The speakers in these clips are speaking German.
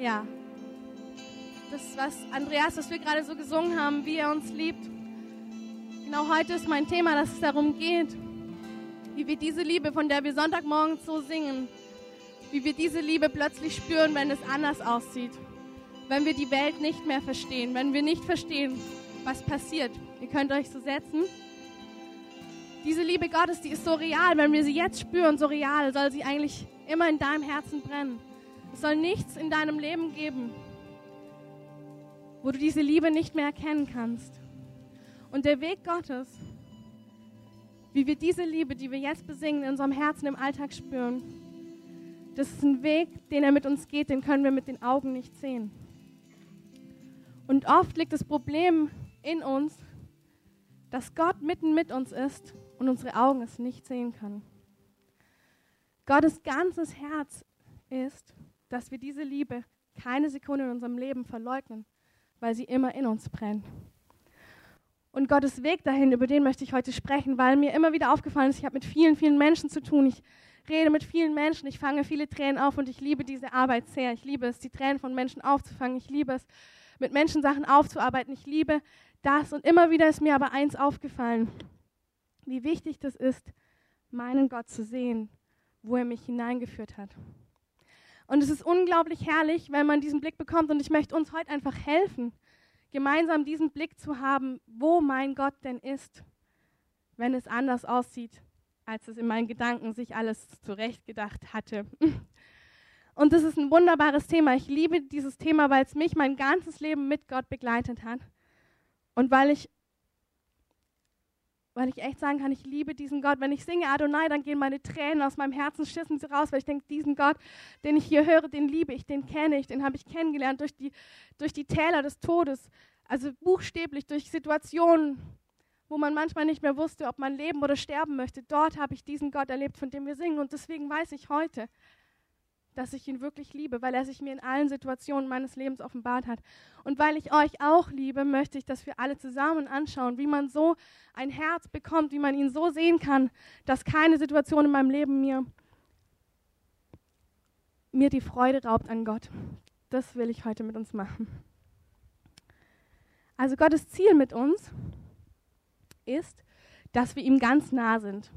Ja. Das, was Andreas, was wir gerade so gesungen haben, wie er uns liebt. Genau heute ist mein Thema, dass es darum geht, wie wir diese Liebe, von der wir Sonntagmorgen so singen, wie wir diese Liebe plötzlich spüren, wenn es anders aussieht. Wenn wir die Welt nicht mehr verstehen, wenn wir nicht verstehen, was passiert. Ihr könnt euch so setzen. Diese Liebe Gottes, die ist so real. Wenn wir sie jetzt spüren, so real, soll sie eigentlich immer in deinem Herzen brennen. Es soll nichts in deinem Leben geben, wo du diese Liebe nicht mehr erkennen kannst. Und der Weg Gottes, wie wir diese Liebe, die wir jetzt besingen, in unserem Herzen im Alltag spüren, das ist ein Weg, den er mit uns geht, den können wir mit den Augen nicht sehen. Und oft liegt das Problem in uns, dass Gott mitten mit uns ist und unsere Augen es nicht sehen können. Gottes ganzes Herz ist, dass wir diese Liebe keine Sekunde in unserem Leben verleugnen, weil sie immer in uns brennt. Und Gottes Weg dahin, über den möchte ich heute sprechen, weil mir immer wieder aufgefallen ist, ich habe mit vielen, vielen Menschen zu tun. Ich rede mit vielen Menschen, ich fange viele Tränen auf und ich liebe diese Arbeit sehr. Ich liebe es, die Tränen von Menschen aufzufangen. Ich liebe es, mit Menschen Sachen aufzuarbeiten. Ich liebe das. Und immer wieder ist mir aber eins aufgefallen, wie wichtig das ist, meinen Gott zu sehen, wo er mich hineingeführt hat. Und es ist unglaublich herrlich, wenn man diesen Blick bekommt. Und ich möchte uns heute einfach helfen, gemeinsam diesen Blick zu haben, wo mein Gott denn ist, wenn es anders aussieht, als es in meinen Gedanken sich alles zurechtgedacht hatte. Und das ist ein wunderbares Thema. Ich liebe dieses Thema, weil es mich mein ganzes Leben mit Gott begleitet hat. Und weil ich weil ich echt sagen kann, ich liebe diesen Gott. Wenn ich singe Adonai, dann gehen meine Tränen aus meinem Herzen, schissen sie raus, weil ich denke, diesen Gott, den ich hier höre, den liebe ich, den kenne ich, den habe ich kennengelernt durch die, durch die Täler des Todes. Also buchstäblich durch Situationen, wo man manchmal nicht mehr wusste, ob man leben oder sterben möchte. Dort habe ich diesen Gott erlebt, von dem wir singen. Und deswegen weiß ich heute, dass ich ihn wirklich liebe, weil er sich mir in allen Situationen meines Lebens offenbart hat. Und weil ich euch auch liebe, möchte ich, dass wir alle zusammen anschauen, wie man so ein Herz bekommt, wie man ihn so sehen kann, dass keine Situation in meinem Leben mir, mir die Freude raubt an Gott. Das will ich heute mit uns machen. Also Gottes Ziel mit uns ist, dass wir ihm ganz nah sind.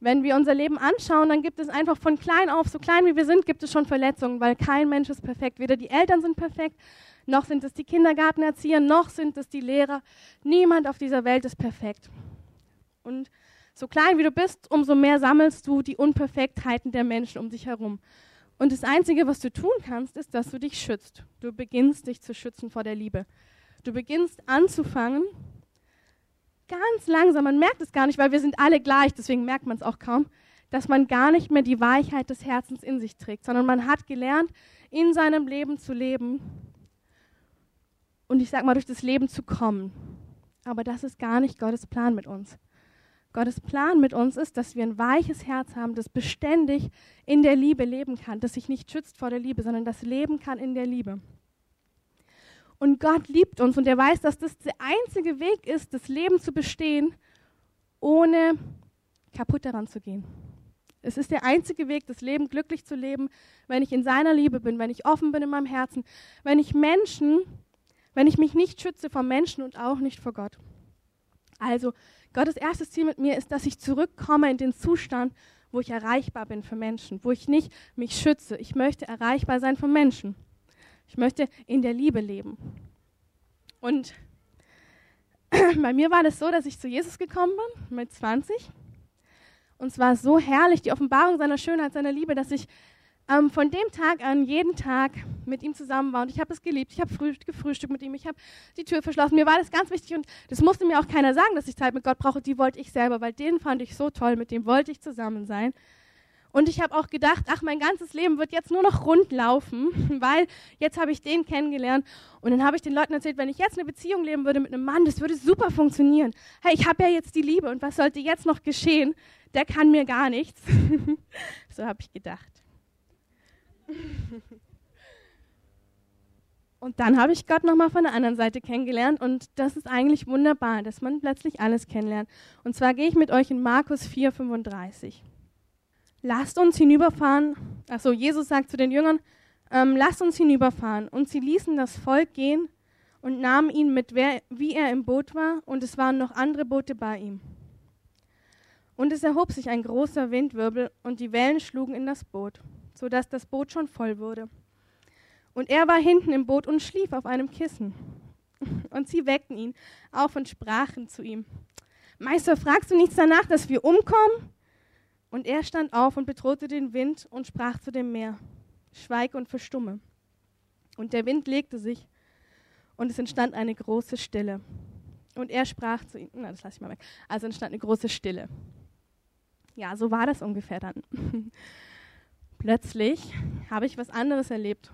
Wenn wir unser Leben anschauen, dann gibt es einfach von klein auf, so klein wie wir sind, gibt es schon Verletzungen, weil kein Mensch ist perfekt. Weder die Eltern sind perfekt, noch sind es die Kindergartenerzieher, noch sind es die Lehrer. Niemand auf dieser Welt ist perfekt. Und so klein wie du bist, umso mehr sammelst du die Unperfektheiten der Menschen um dich herum. Und das Einzige, was du tun kannst, ist, dass du dich schützt. Du beginnst dich zu schützen vor der Liebe. Du beginnst anzufangen, ganz langsam, man merkt es gar nicht, weil wir sind alle gleich, deswegen merkt man es auch kaum, dass man gar nicht mehr die Weichheit des Herzens in sich trägt, sondern man hat gelernt, in seinem Leben zu leben und ich sage mal, durch das Leben zu kommen. Aber das ist gar nicht Gottes Plan mit uns. Gottes Plan mit uns ist, dass wir ein weiches Herz haben, das beständig in der Liebe leben kann, das sich nicht schützt vor der Liebe, sondern das leben kann in der Liebe. Und Gott liebt uns und er weiß, dass das der einzige Weg ist, das Leben zu bestehen, ohne kaputt daran zu gehen. Es ist der einzige Weg, das Leben glücklich zu leben, wenn ich in seiner Liebe bin, wenn ich offen bin in meinem Herzen, wenn ich Menschen, wenn ich mich nicht schütze vor Menschen und auch nicht vor Gott. Also, Gottes erstes Ziel mit mir ist, dass ich zurückkomme in den Zustand, wo ich erreichbar bin für Menschen, wo ich nicht mich schütze. Ich möchte erreichbar sein für Menschen. Ich möchte in der Liebe leben. Und bei mir war das so, dass ich zu Jesus gekommen bin mit 20. Und es war so herrlich, die Offenbarung seiner Schönheit, seiner Liebe, dass ich ähm, von dem Tag an jeden Tag mit ihm zusammen war. Und ich habe es geliebt. Ich habe früh, gefrühstückt mit ihm. Ich habe die Tür verschlossen. Mir war das ganz wichtig. Und das musste mir auch keiner sagen, dass ich Zeit mit Gott brauche. Die wollte ich selber, weil den fand ich so toll. Mit dem wollte ich zusammen sein. Und ich habe auch gedacht, ach, mein ganzes Leben wird jetzt nur noch rund laufen, weil jetzt habe ich den kennengelernt. Und dann habe ich den Leuten erzählt, wenn ich jetzt eine Beziehung leben würde mit einem Mann, das würde super funktionieren. Hey, ich habe ja jetzt die Liebe und was sollte jetzt noch geschehen? Der kann mir gar nichts. so habe ich gedacht. Und dann habe ich Gott nochmal von der anderen Seite kennengelernt und das ist eigentlich wunderbar, dass man plötzlich alles kennenlernt. Und zwar gehe ich mit euch in Markus 4, 35 lasst uns hinüberfahren. Achso, Jesus sagt zu den Jüngern, ähm, lasst uns hinüberfahren. Und sie ließen das Volk gehen und nahmen ihn mit, wer, wie er im Boot war, und es waren noch andere Boote bei ihm. Und es erhob sich ein großer Windwirbel, und die Wellen schlugen in das Boot, so dass das Boot schon voll wurde. Und er war hinten im Boot und schlief auf einem Kissen. Und sie weckten ihn auf und sprachen zu ihm, Meister, fragst du nichts danach, dass wir umkommen? Und er stand auf und bedrohte den Wind und sprach zu dem Meer, Schweig und verstumme. Und der Wind legte sich und es entstand eine große Stille. Und er sprach zu ihm, na, das lasse ich mal weg. Also entstand eine große Stille. Ja, so war das ungefähr dann. Plötzlich habe ich was anderes erlebt.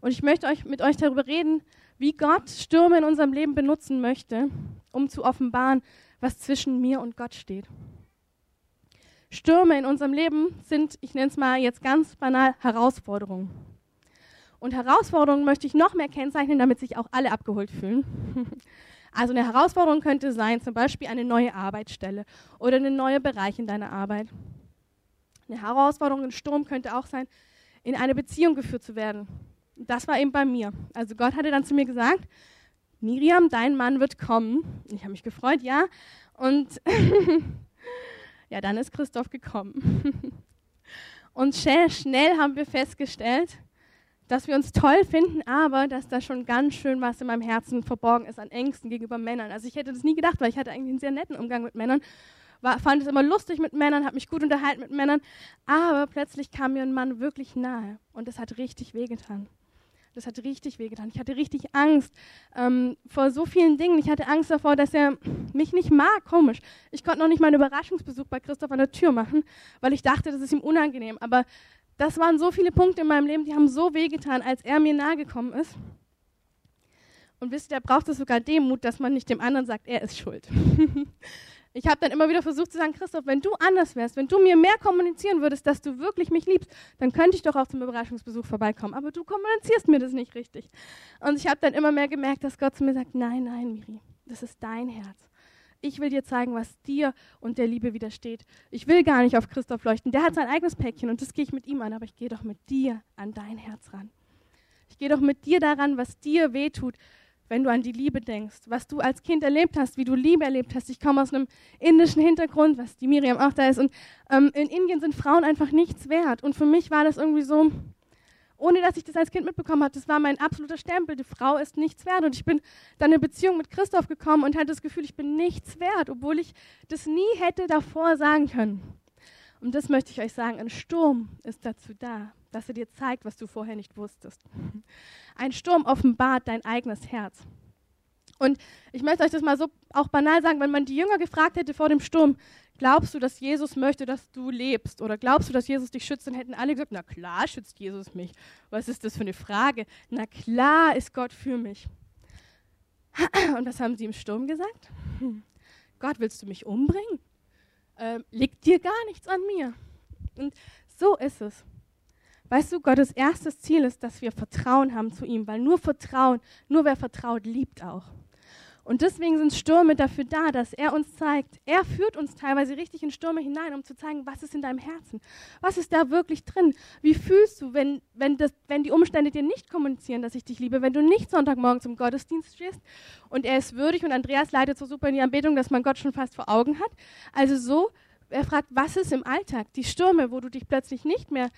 Und ich möchte euch, mit euch darüber reden, wie Gott Stürme in unserem Leben benutzen möchte, um zu offenbaren, was zwischen mir und Gott steht. Stürme in unserem Leben sind, ich nenne es mal jetzt ganz banal, Herausforderungen. Und Herausforderungen möchte ich noch mehr kennzeichnen, damit sich auch alle abgeholt fühlen. Also eine Herausforderung könnte sein, zum Beispiel eine neue Arbeitsstelle oder ein neuer Bereich in deiner Arbeit. Eine Herausforderung, ein Sturm könnte auch sein, in eine Beziehung geführt zu werden. Das war eben bei mir. Also Gott hatte dann zu mir gesagt, Miriam, dein Mann wird kommen. Ich habe mich gefreut, ja. Und ja, dann ist Christoph gekommen. Und schnell, schnell haben wir festgestellt, dass wir uns toll finden, aber dass da schon ganz schön was in meinem Herzen verborgen ist an Ängsten gegenüber Männern. Also ich hätte das nie gedacht, weil ich hatte eigentlich einen sehr netten Umgang mit Männern, war, fand es immer lustig mit Männern, habe mich gut unterhalten mit Männern, aber plötzlich kam mir ein Mann wirklich nahe und das hat richtig wehgetan. Das hat richtig wehgetan. Ich hatte richtig Angst ähm, vor so vielen Dingen. Ich hatte Angst davor, dass er mich nicht mag. Komisch. Ich konnte noch nicht mal einen Überraschungsbesuch bei Christoph an der Tür machen, weil ich dachte, das ist ihm unangenehm. Aber das waren so viele Punkte in meinem Leben, die haben so wehgetan, als er mir nahe gekommen ist. Und wisst ihr, da braucht es sogar Demut, dass man nicht dem anderen sagt, er ist schuld. ich habe dann immer wieder versucht zu sagen, Christoph, wenn du anders wärst, wenn du mir mehr kommunizieren würdest, dass du wirklich mich liebst, dann könnte ich doch auch zum Überraschungsbesuch vorbeikommen. Aber du kommunizierst mir das nicht richtig. Und ich habe dann immer mehr gemerkt, dass Gott zu mir sagt, nein, nein, Miri, das ist dein Herz. Ich will dir zeigen, was dir und der Liebe widersteht. Ich will gar nicht auf Christoph leuchten. Der hat sein eigenes Päckchen und das gehe ich mit ihm an, aber ich gehe doch mit dir an dein Herz ran. Ich gehe doch mit dir daran, was dir wehtut, wenn du an die Liebe denkst, was du als Kind erlebt hast, wie du Liebe erlebt hast. Ich komme aus einem indischen Hintergrund, was die Miriam auch da ist. Und ähm, in Indien sind Frauen einfach nichts wert. Und für mich war das irgendwie so, ohne dass ich das als Kind mitbekommen habe. Das war mein absoluter Stempel. Die Frau ist nichts wert. Und ich bin dann in Beziehung mit Christoph gekommen und hatte das Gefühl, ich bin nichts wert, obwohl ich das nie hätte davor sagen können. Und das möchte ich euch sagen, ein Sturm ist dazu da, dass er dir zeigt, was du vorher nicht wusstest. Ein Sturm offenbart dein eigenes Herz. Und ich möchte euch das mal so auch banal sagen, wenn man die Jünger gefragt hätte vor dem Sturm, glaubst du, dass Jesus möchte, dass du lebst? Oder glaubst du, dass Jesus dich schützt? Dann hätten alle gesagt, na klar schützt Jesus mich. Was ist das für eine Frage? Na klar ist Gott für mich. Und was haben sie im Sturm gesagt? Hm. Gott, willst du mich umbringen? Ähm, liegt dir gar nichts an mir. Und so ist es. Weißt du, Gottes erstes Ziel ist, dass wir Vertrauen haben zu ihm, weil nur Vertrauen, nur wer vertraut, liebt auch. Und deswegen sind Stürme dafür da, dass er uns zeigt, er führt uns teilweise richtig in Stürme hinein, um zu zeigen, was ist in deinem Herzen, was ist da wirklich drin, wie fühlst du, wenn, wenn, das, wenn die Umstände dir nicht kommunizieren, dass ich dich liebe, wenn du nicht Sonntagmorgen zum Gottesdienst stehst und er ist würdig und Andreas leitet so super in die Anbetung, dass man Gott schon fast vor Augen hat. Also so, er fragt, was ist im Alltag, die Stürme, wo du dich plötzlich nicht mehr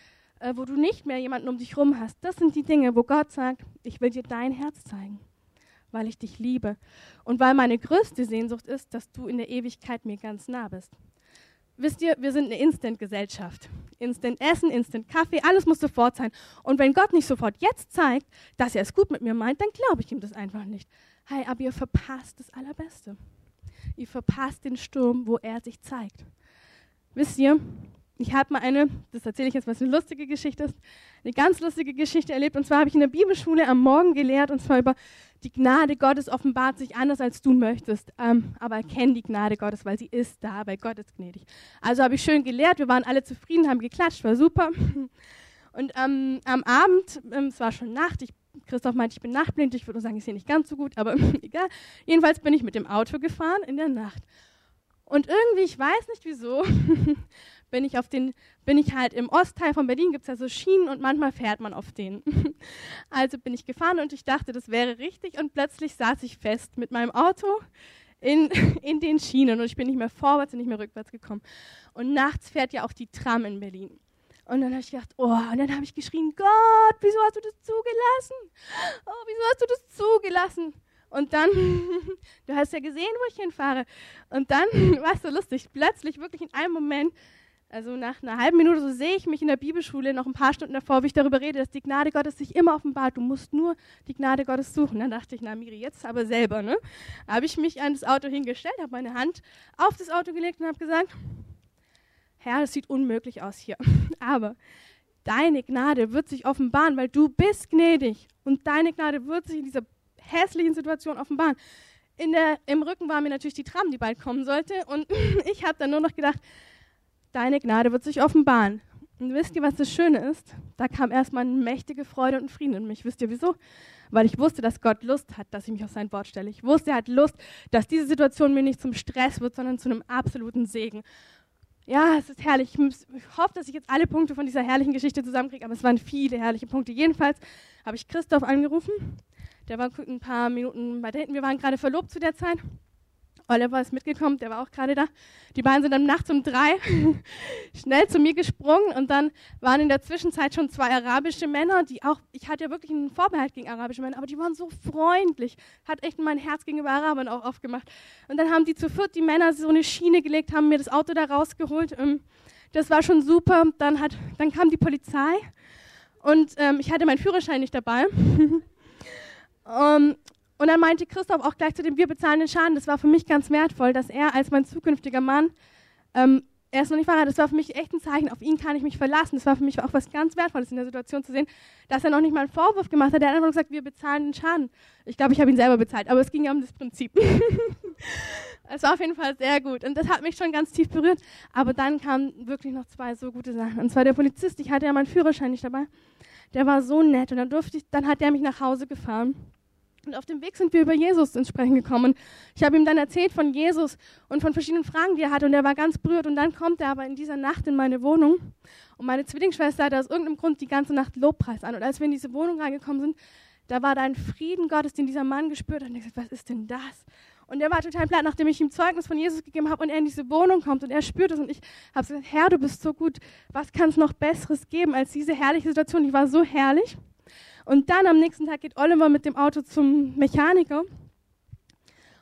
äh, wo du nicht mehr jemanden um dich rum hast, das sind die Dinge, wo Gott sagt, ich will dir dein Herz zeigen weil ich dich liebe und weil meine größte Sehnsucht ist, dass du in der Ewigkeit mir ganz nah bist. Wisst ihr, wir sind eine Instant-Gesellschaft. Instant Essen, Instant Kaffee, alles muss sofort sein. Und wenn Gott nicht sofort jetzt zeigt, dass er es gut mit mir meint, dann glaube ich ihm das einfach nicht. Hey, aber ihr verpasst das Allerbeste. Ihr verpasst den Sturm, wo er sich zeigt. Wisst ihr, ich habe mal eine, das erzähle ich jetzt, was eine lustige Geschichte ist, eine ganz lustige Geschichte erlebt. Und zwar habe ich in der Bibelschule am Morgen gelehrt, und zwar über die Gnade Gottes offenbart sich anders, als du möchtest. Ähm, aber erkenn die Gnade Gottes, weil sie ist da, weil Gott ist gnädig. Also habe ich schön gelehrt, wir waren alle zufrieden, haben geklatscht, war super. Und ähm, am Abend, ähm, es war schon Nacht, ich, Christoph meinte, ich bin nachtblind, ich würde sagen, ich sehe nicht ganz so gut, aber egal. Jedenfalls bin ich mit dem Auto gefahren in der Nacht. Und irgendwie, ich weiß nicht wieso, bin ich auf den, bin ich halt im Ostteil von Berlin, gibt es ja so Schienen und manchmal fährt man auf denen. Also bin ich gefahren und ich dachte, das wäre richtig und plötzlich saß ich fest mit meinem Auto in, in den Schienen und ich bin nicht mehr vorwärts und nicht mehr rückwärts gekommen. Und nachts fährt ja auch die Tram in Berlin. Und dann habe ich gedacht, oh, und dann habe ich geschrien, Gott, wieso hast du das zugelassen? Oh, wieso hast du das zugelassen? Und dann, du hast ja gesehen, wo ich hinfahre. Und dann war es so lustig, plötzlich, wirklich in einem Moment, also nach einer halben Minute, so sehe ich mich in der Bibelschule noch ein paar Stunden davor, wie ich darüber rede, dass die Gnade Gottes sich immer offenbart. Du musst nur die Gnade Gottes suchen. Dann dachte ich, na Miri, jetzt aber selber. Ne? Habe ich mich an das Auto hingestellt, habe meine Hand auf das Auto gelegt und habe gesagt, Herr, das sieht unmöglich aus hier. Aber deine Gnade wird sich offenbaren, weil du bist gnädig. Und deine Gnade wird sich in dieser hässlichen Situation offenbaren. In der, Im Rücken war mir natürlich die Tram, die bald kommen sollte. Und ich habe dann nur noch gedacht, deine Gnade wird sich offenbaren. Und wisst ihr, was das Schöne ist? Da kam erstmal eine mächtige Freude und Frieden in mich. Wisst ihr wieso? Weil ich wusste, dass Gott Lust hat, dass ich mich auf sein Wort stelle. Ich wusste, er hat Lust, dass diese Situation mir nicht zum Stress wird, sondern zu einem absoluten Segen. Ja, es ist herrlich. Ich hoffe, dass ich jetzt alle Punkte von dieser herrlichen Geschichte zusammenkriege, aber es waren viele herrliche Punkte. Jedenfalls habe ich Christoph angerufen. Der war ein paar Minuten weiter hinten. Wir waren gerade verlobt zu der Zeit. Oliver ist mitgekommen, der war auch gerade da. Die beiden sind dann nachts um drei schnell zu mir gesprungen und dann waren in der Zwischenzeit schon zwei arabische Männer, die auch, ich hatte ja wirklich einen Vorbehalt gegen arabische Männer, aber die waren so freundlich, hat echt mein Herz gegenüber Arabern auch aufgemacht. Und dann haben die zu viert die Männer so eine Schiene gelegt, haben mir das Auto da rausgeholt. Ähm, das war schon super. Dann, hat, dann kam die Polizei und ähm, ich hatte meinen Führerschein nicht dabei. um, Und dann meinte Christoph auch gleich zu dem, wir bezahlen den Schaden. Das war für mich ganz wertvoll, dass er als mein zukünftiger Mann, ähm, er ist noch nicht verheiratet, das war für mich echt ein Zeichen, auf ihn kann ich mich verlassen. Das war für mich auch was ganz Wertvolles in der Situation zu sehen, dass er noch nicht mal einen Vorwurf gemacht hat. Er hat einfach gesagt, wir bezahlen den Schaden. Ich glaube, ich habe ihn selber bezahlt, aber es ging ja um das Prinzip. es war auf jeden Fall sehr gut und das hat mich schon ganz tief berührt. Aber dann kamen wirklich noch zwei so gute Sachen. Und zwar der Polizist, ich hatte ja meinen Führerschein nicht dabei, der war so nett und dann durfte ich, dann hat er mich nach Hause gefahren. Und auf dem Weg sind wir über Jesus ins Sprechen gekommen. Ich habe ihm dann erzählt von Jesus und von verschiedenen Fragen, die er hatte. Und er war ganz berührt. Und dann kommt er aber in dieser Nacht in meine Wohnung. Und meine Zwillingsschwester hatte aus irgendeinem Grund die ganze Nacht Lobpreis an. Und als wir in diese Wohnung reingekommen sind, da war da ein Frieden Gottes, den dieser Mann gespürt hat. Und ich gesagt, was ist denn das? Und er war total platt, nachdem ich ihm Zeugnis von Jesus gegeben habe und er in diese Wohnung kommt und er spürt es. Und ich habe gesagt, Herr, du bist so gut. Was kann es noch Besseres geben als diese herrliche Situation? Die war so herrlich. Und dann am nächsten Tag geht Oliver mit dem Auto zum Mechaniker.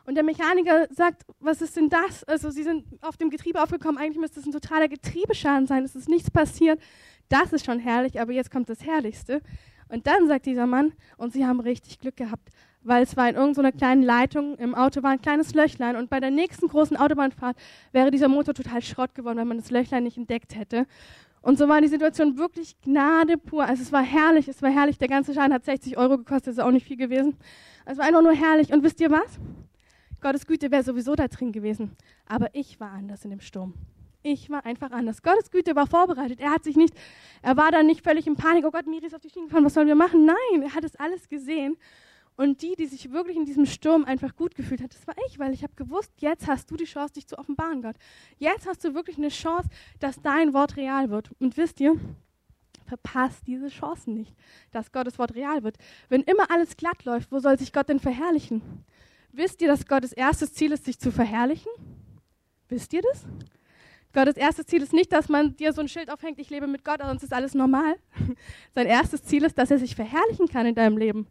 Und der Mechaniker sagt, was ist denn das? Also sie sind auf dem Getriebe aufgekommen, eigentlich müsste es ein totaler Getriebeschaden sein, es ist nichts passiert. Das ist schon herrlich, aber jetzt kommt das Herrlichste. Und dann sagt dieser Mann, und sie haben richtig Glück gehabt, weil es war in irgendeiner kleinen Leitung, im Auto war ein kleines Löchlein und bei der nächsten großen Autobahnfahrt wäre dieser Motor total Schrott geworden, wenn man das Löchlein nicht entdeckt hätte. Und so war die Situation wirklich Gnade pur. Also es war herrlich, es war herrlich. Der ganze Schein hat 60 Euro gekostet, ist auch nicht viel gewesen. Es war einfach nur herrlich. Und wisst ihr was? Gottes Güte wäre sowieso da drin gewesen. Aber ich war anders in dem Sturm. Ich war einfach anders. Gottes Güte war vorbereitet. Er hat sich nicht, er war dann nicht völlig in Panik. Oh Gott, Miri ist auf die Schiene gefahren, was sollen wir machen? Nein, er hat es alles gesehen und die, die sich wirklich in diesem Sturm einfach gut gefühlt hat, das war ich, weil ich habe gewusst, jetzt hast du die Chance, dich zu offenbaren, Gott. Jetzt hast du wirklich eine Chance, dass dein Wort real wird. Und wisst ihr, verpasst diese Chancen nicht, dass Gottes Wort real wird. Wenn immer alles glatt läuft, wo soll sich Gott denn verherrlichen? Wisst ihr, dass Gottes erstes Ziel ist, sich zu verherrlichen? Wisst ihr das? Gottes erstes Ziel ist nicht, dass man dir so ein Schild aufhängt, ich lebe mit Gott, sonst ist alles normal. Sein erstes Ziel ist, dass er sich verherrlichen kann in deinem Leben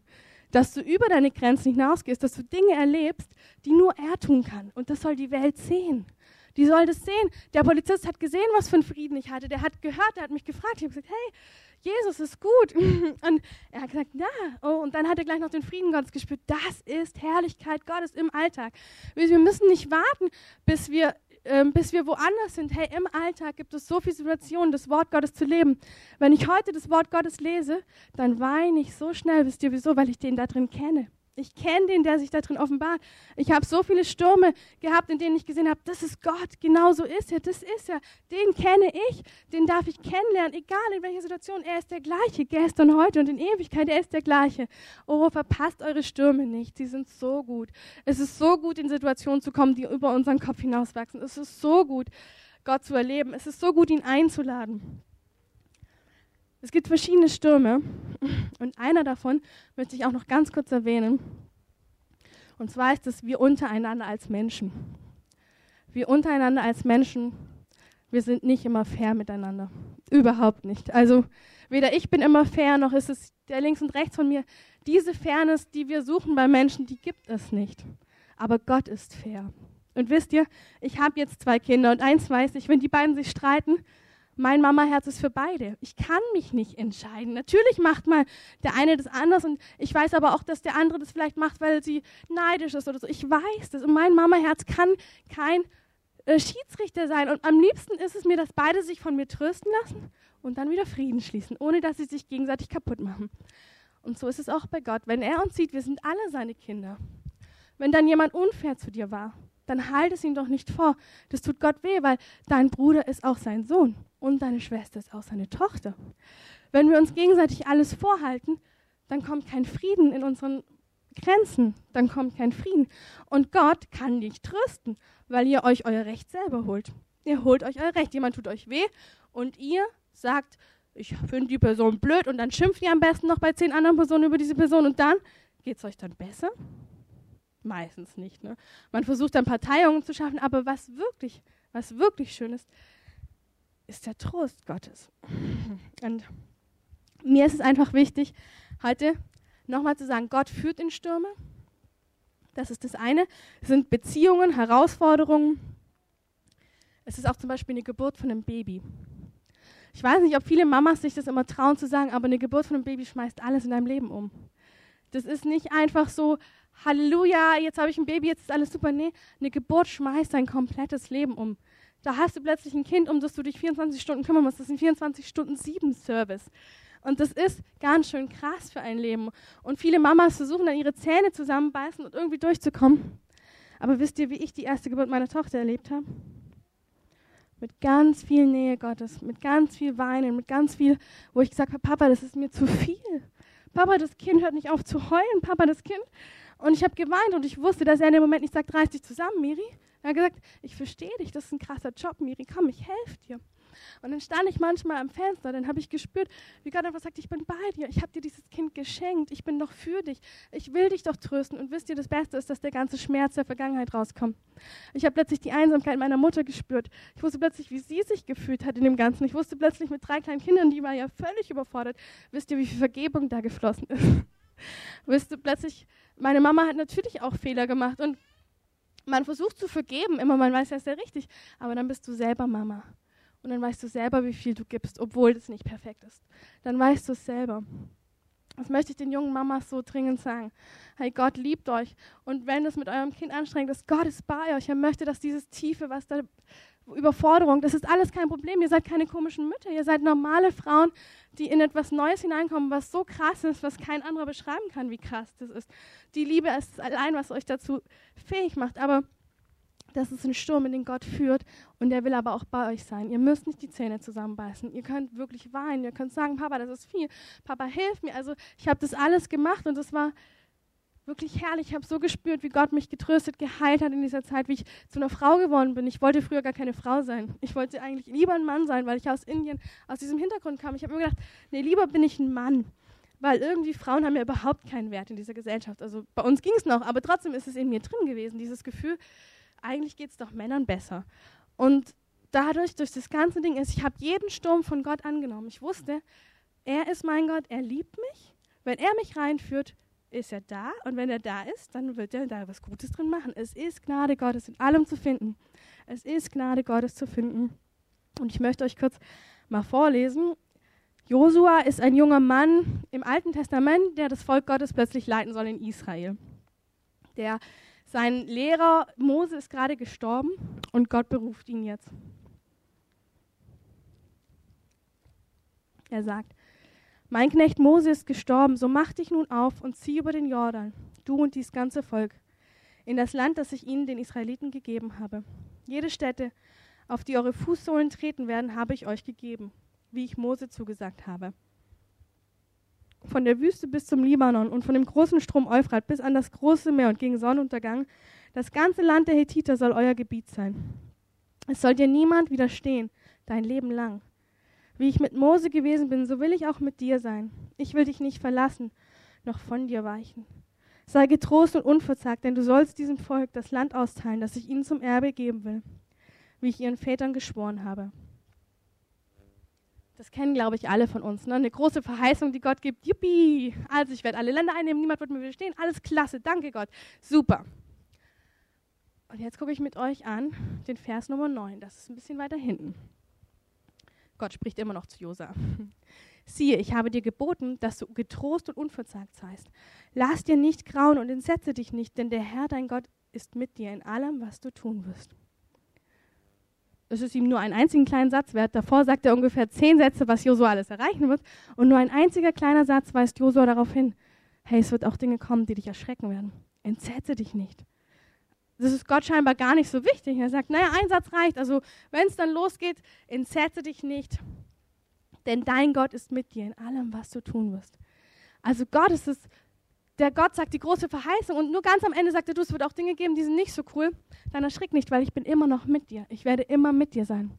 dass du über deine Grenzen hinausgehst, dass du Dinge erlebst, die nur er tun kann. Und das soll die Welt sehen. Die soll das sehen. Der Polizist hat gesehen, was für einen Frieden ich hatte. Der hat gehört, der hat mich gefragt. Ich habe gesagt, hey, Jesus ist gut. Und er hat gesagt, ja. Oh, und dann hat er gleich noch den Frieden Gottes gespürt. Das ist Herrlichkeit Gottes im Alltag. Wir müssen nicht warten, bis wir ähm, bis wir woanders sind. Hey, im Alltag gibt es so viele Situationen, das Wort Gottes zu leben. Wenn ich heute das Wort Gottes lese, dann weine ich so schnell. Wisst ihr wieso? Weil ich den da drin kenne. Ich kenne den, der sich da drin offenbart. Ich habe so viele Stürme gehabt, in denen ich gesehen habe, das ist Gott, genau so ist er, das ist er. Den kenne ich, den darf ich kennenlernen, egal in welcher Situation. Er ist der gleiche, gestern, heute und in Ewigkeit, er ist der gleiche. Oh, verpasst eure Stürme nicht, sie sind so gut. Es ist so gut, in Situationen zu kommen, die über unseren Kopf hinauswachsen. Es ist so gut, Gott zu erleben. Es ist so gut, ihn einzuladen. Es gibt verschiedene Stürme und einer davon möchte ich auch noch ganz kurz erwähnen. Und zwar ist es wir untereinander als Menschen. Wir untereinander als Menschen, wir sind nicht immer fair miteinander. Überhaupt nicht. Also weder ich bin immer fair, noch ist es der links und rechts von mir. Diese Fairness, die wir suchen bei Menschen, die gibt es nicht. Aber Gott ist fair. Und wisst ihr, ich habe jetzt zwei Kinder und eins weiß ich, wenn die beiden sich streiten, mein Mama-Herz ist für beide. Ich kann mich nicht entscheiden. Natürlich macht mal der eine das anders und ich weiß aber auch, dass der andere das vielleicht macht, weil sie neidisch ist oder so. Ich weiß das und mein Mama-Herz kann kein äh, Schiedsrichter sein. Und am liebsten ist es mir, dass beide sich von mir trösten lassen und dann wieder Frieden schließen, ohne dass sie sich gegenseitig kaputt machen. Und so ist es auch bei Gott. Wenn er uns sieht, wir sind alle seine Kinder. Wenn dann jemand unfair zu dir war, dann halt es ihm doch nicht vor. Das tut Gott weh, weil dein Bruder ist auch sein Sohn und deine Schwester ist auch seine Tochter. Wenn wir uns gegenseitig alles vorhalten, dann kommt kein Frieden in unseren Grenzen, dann kommt kein Frieden. Und Gott kann nicht trösten, weil ihr euch euer Recht selber holt. Ihr holt euch euer Recht. Jemand tut euch weh und ihr sagt, ich finde die Person blöd und dann schimpft ihr am besten noch bei zehn anderen Personen über diese Person und dann geht es euch dann besser? Meistens nicht. Ne? Man versucht dann Parteiungen zu schaffen, aber was wirklich, was wirklich schön ist, ist der Trost Gottes. Und mir ist es einfach wichtig, heute nochmal zu sagen, Gott führt in Stürme. Das ist das eine. Es sind Beziehungen, Herausforderungen. Es ist auch zum Beispiel eine Geburt von einem Baby. Ich weiß nicht, ob viele Mamas sich das immer trauen zu sagen, aber eine Geburt von einem Baby schmeißt alles in deinem Leben um. Das ist nicht einfach so, Halleluja, jetzt habe ich ein Baby, jetzt ist alles super. Nee, eine Geburt schmeißt dein komplettes Leben um. Da hast du plötzlich ein Kind, um das du dich 24 Stunden kümmern musst. Das ist ein 24 Stunden 7 Service. Und das ist ganz schön krass für ein Leben. Und viele Mamas versuchen dann ihre Zähne zusammenbeißen und irgendwie durchzukommen. Aber wisst ihr, wie ich die erste Geburt meiner Tochter erlebt habe? Mit ganz viel Nähe Gottes, mit ganz viel Weinen, mit ganz viel, wo ich gesagt habe, Papa, das ist mir zu viel. Papa, das Kind hört nicht auf zu heulen. Papa, das Kind und ich habe geweint und ich wusste, dass er in dem Moment nicht sagt, reiß dich zusammen, Miri. Er hat gesagt, ich verstehe dich, das ist ein krasser Job, Miri, komm, ich helfe dir. Und dann stand ich manchmal am Fenster, dann habe ich gespürt, wie Gott einfach sagt, ich bin bei dir, ich habe dir dieses Kind geschenkt, ich bin doch für dich, ich will dich doch trösten. Und wisst ihr, das Beste ist, dass der ganze Schmerz der Vergangenheit rauskommt. Ich habe plötzlich die Einsamkeit meiner Mutter gespürt. Ich wusste plötzlich, wie sie sich gefühlt hat in dem Ganzen. Ich wusste plötzlich mit drei kleinen Kindern, die war ja völlig überfordert. Wisst ihr, wie viel Vergebung da geflossen ist? wisst ihr, plötzlich meine Mama hat natürlich auch Fehler gemacht und man versucht zu vergeben, immer man weiß, ja, ist ja richtig, aber dann bist du selber Mama. Und dann weißt du selber, wie viel du gibst, obwohl das nicht perfekt ist. Dann weißt du es selber. Das möchte ich den jungen Mamas so dringend sagen. Hey, Gott liebt euch. Und wenn es mit eurem Kind anstrengend ist, Gott ist bei euch. Er möchte, dass dieses Tiefe, was da Überforderung, das ist alles kein Problem. Ihr seid keine komischen Mütter, ihr seid normale Frauen, die in etwas Neues hineinkommen, was so krass ist, was kein anderer beschreiben kann, wie krass das ist. Die Liebe ist allein, was euch dazu fähig macht. Aber das ist ein Sturm, in den Gott führt und der will aber auch bei euch sein. Ihr müsst nicht die Zähne zusammenbeißen. Ihr könnt wirklich weinen. Ihr könnt sagen, Papa, das ist viel. Papa, hilf mir. Also ich habe das alles gemacht und es war wirklich herrlich. Ich habe so gespürt, wie Gott mich getröstet, geheilt hat in dieser Zeit, wie ich zu einer Frau geworden bin. Ich wollte früher gar keine Frau sein. Ich wollte eigentlich lieber ein Mann sein, weil ich aus Indien, aus diesem Hintergrund kam. Ich habe mir gedacht, nee, lieber bin ich ein Mann. Weil irgendwie Frauen haben ja überhaupt keinen Wert in dieser Gesellschaft. Also bei uns ging es noch, aber trotzdem ist es in mir drin gewesen, dieses Gefühl, eigentlich geht es doch Männern besser. Und dadurch, durch das ganze Ding ist, ich habe jeden Sturm von Gott angenommen. Ich wusste, er ist mein Gott, er liebt mich. Wenn er mich reinführt, ist er da und wenn er da ist, dann wird er da was Gutes drin machen. Es ist Gnade Gottes in allem zu finden. Es ist Gnade Gottes zu finden. Und ich möchte euch kurz mal vorlesen. Josua ist ein junger Mann im Alten Testament, der das Volk Gottes plötzlich leiten soll in Israel. Der sein Lehrer Mose ist gerade gestorben und Gott beruft ihn jetzt. Er sagt, mein Knecht Mose ist gestorben, so mach dich nun auf und zieh über den Jordan, du und dies ganze Volk, in das Land, das ich ihnen, den Israeliten, gegeben habe. Jede Stätte, auf die eure Fußsohlen treten werden, habe ich euch gegeben, wie ich Mose zugesagt habe. Von der Wüste bis zum Libanon und von dem großen Strom Euphrat bis an das große Meer und gegen Sonnenuntergang, das ganze Land der Hethiter soll euer Gebiet sein. Es soll dir niemand widerstehen, dein Leben lang. Wie ich mit Mose gewesen bin, so will ich auch mit dir sein. Ich will dich nicht verlassen, noch von dir weichen. Sei getrost und unverzagt, denn du sollst diesem Volk das Land austeilen, das ich ihnen zum Erbe geben will, wie ich ihren Vätern geschworen habe. Das kennen, glaube ich, alle von uns. Ne? Eine große Verheißung, die Gott gibt. Yippie! Also ich werde alle Länder einnehmen, niemand wird mir widerstehen. Alles klasse, danke Gott. Super. Und jetzt gucke ich mit euch an den Vers Nummer 9. Das ist ein bisschen weiter hinten. Gott spricht immer noch zu Josa. Siehe, ich habe dir geboten, dass du getrost und unverzagt seist. Lass dir nicht grauen und entsetze dich nicht, denn der Herr, dein Gott, ist mit dir in allem, was du tun wirst. Es ist ihm nur einen einzigen kleinen Satz wert. Davor sagt er ungefähr zehn Sätze, was Josua alles erreichen wird. Und nur ein einziger kleiner Satz weist Josua darauf hin. Hey, es wird auch Dinge kommen, die dich erschrecken werden. Entsetze dich nicht. Das ist Gott scheinbar gar nicht so wichtig. Er sagt, naja, ein Satz reicht. Also wenn es dann losgeht, entsetze dich nicht denn dein Gott ist mit dir in allem, was du tun wirst. Also Gott ist es, der Gott sagt die große Verheißung und nur ganz am Ende sagt er, du, es wird auch Dinge geben, die sind nicht so cool. Dann erschrick nicht, weil ich bin immer noch mit dir. Ich werde immer mit dir sein.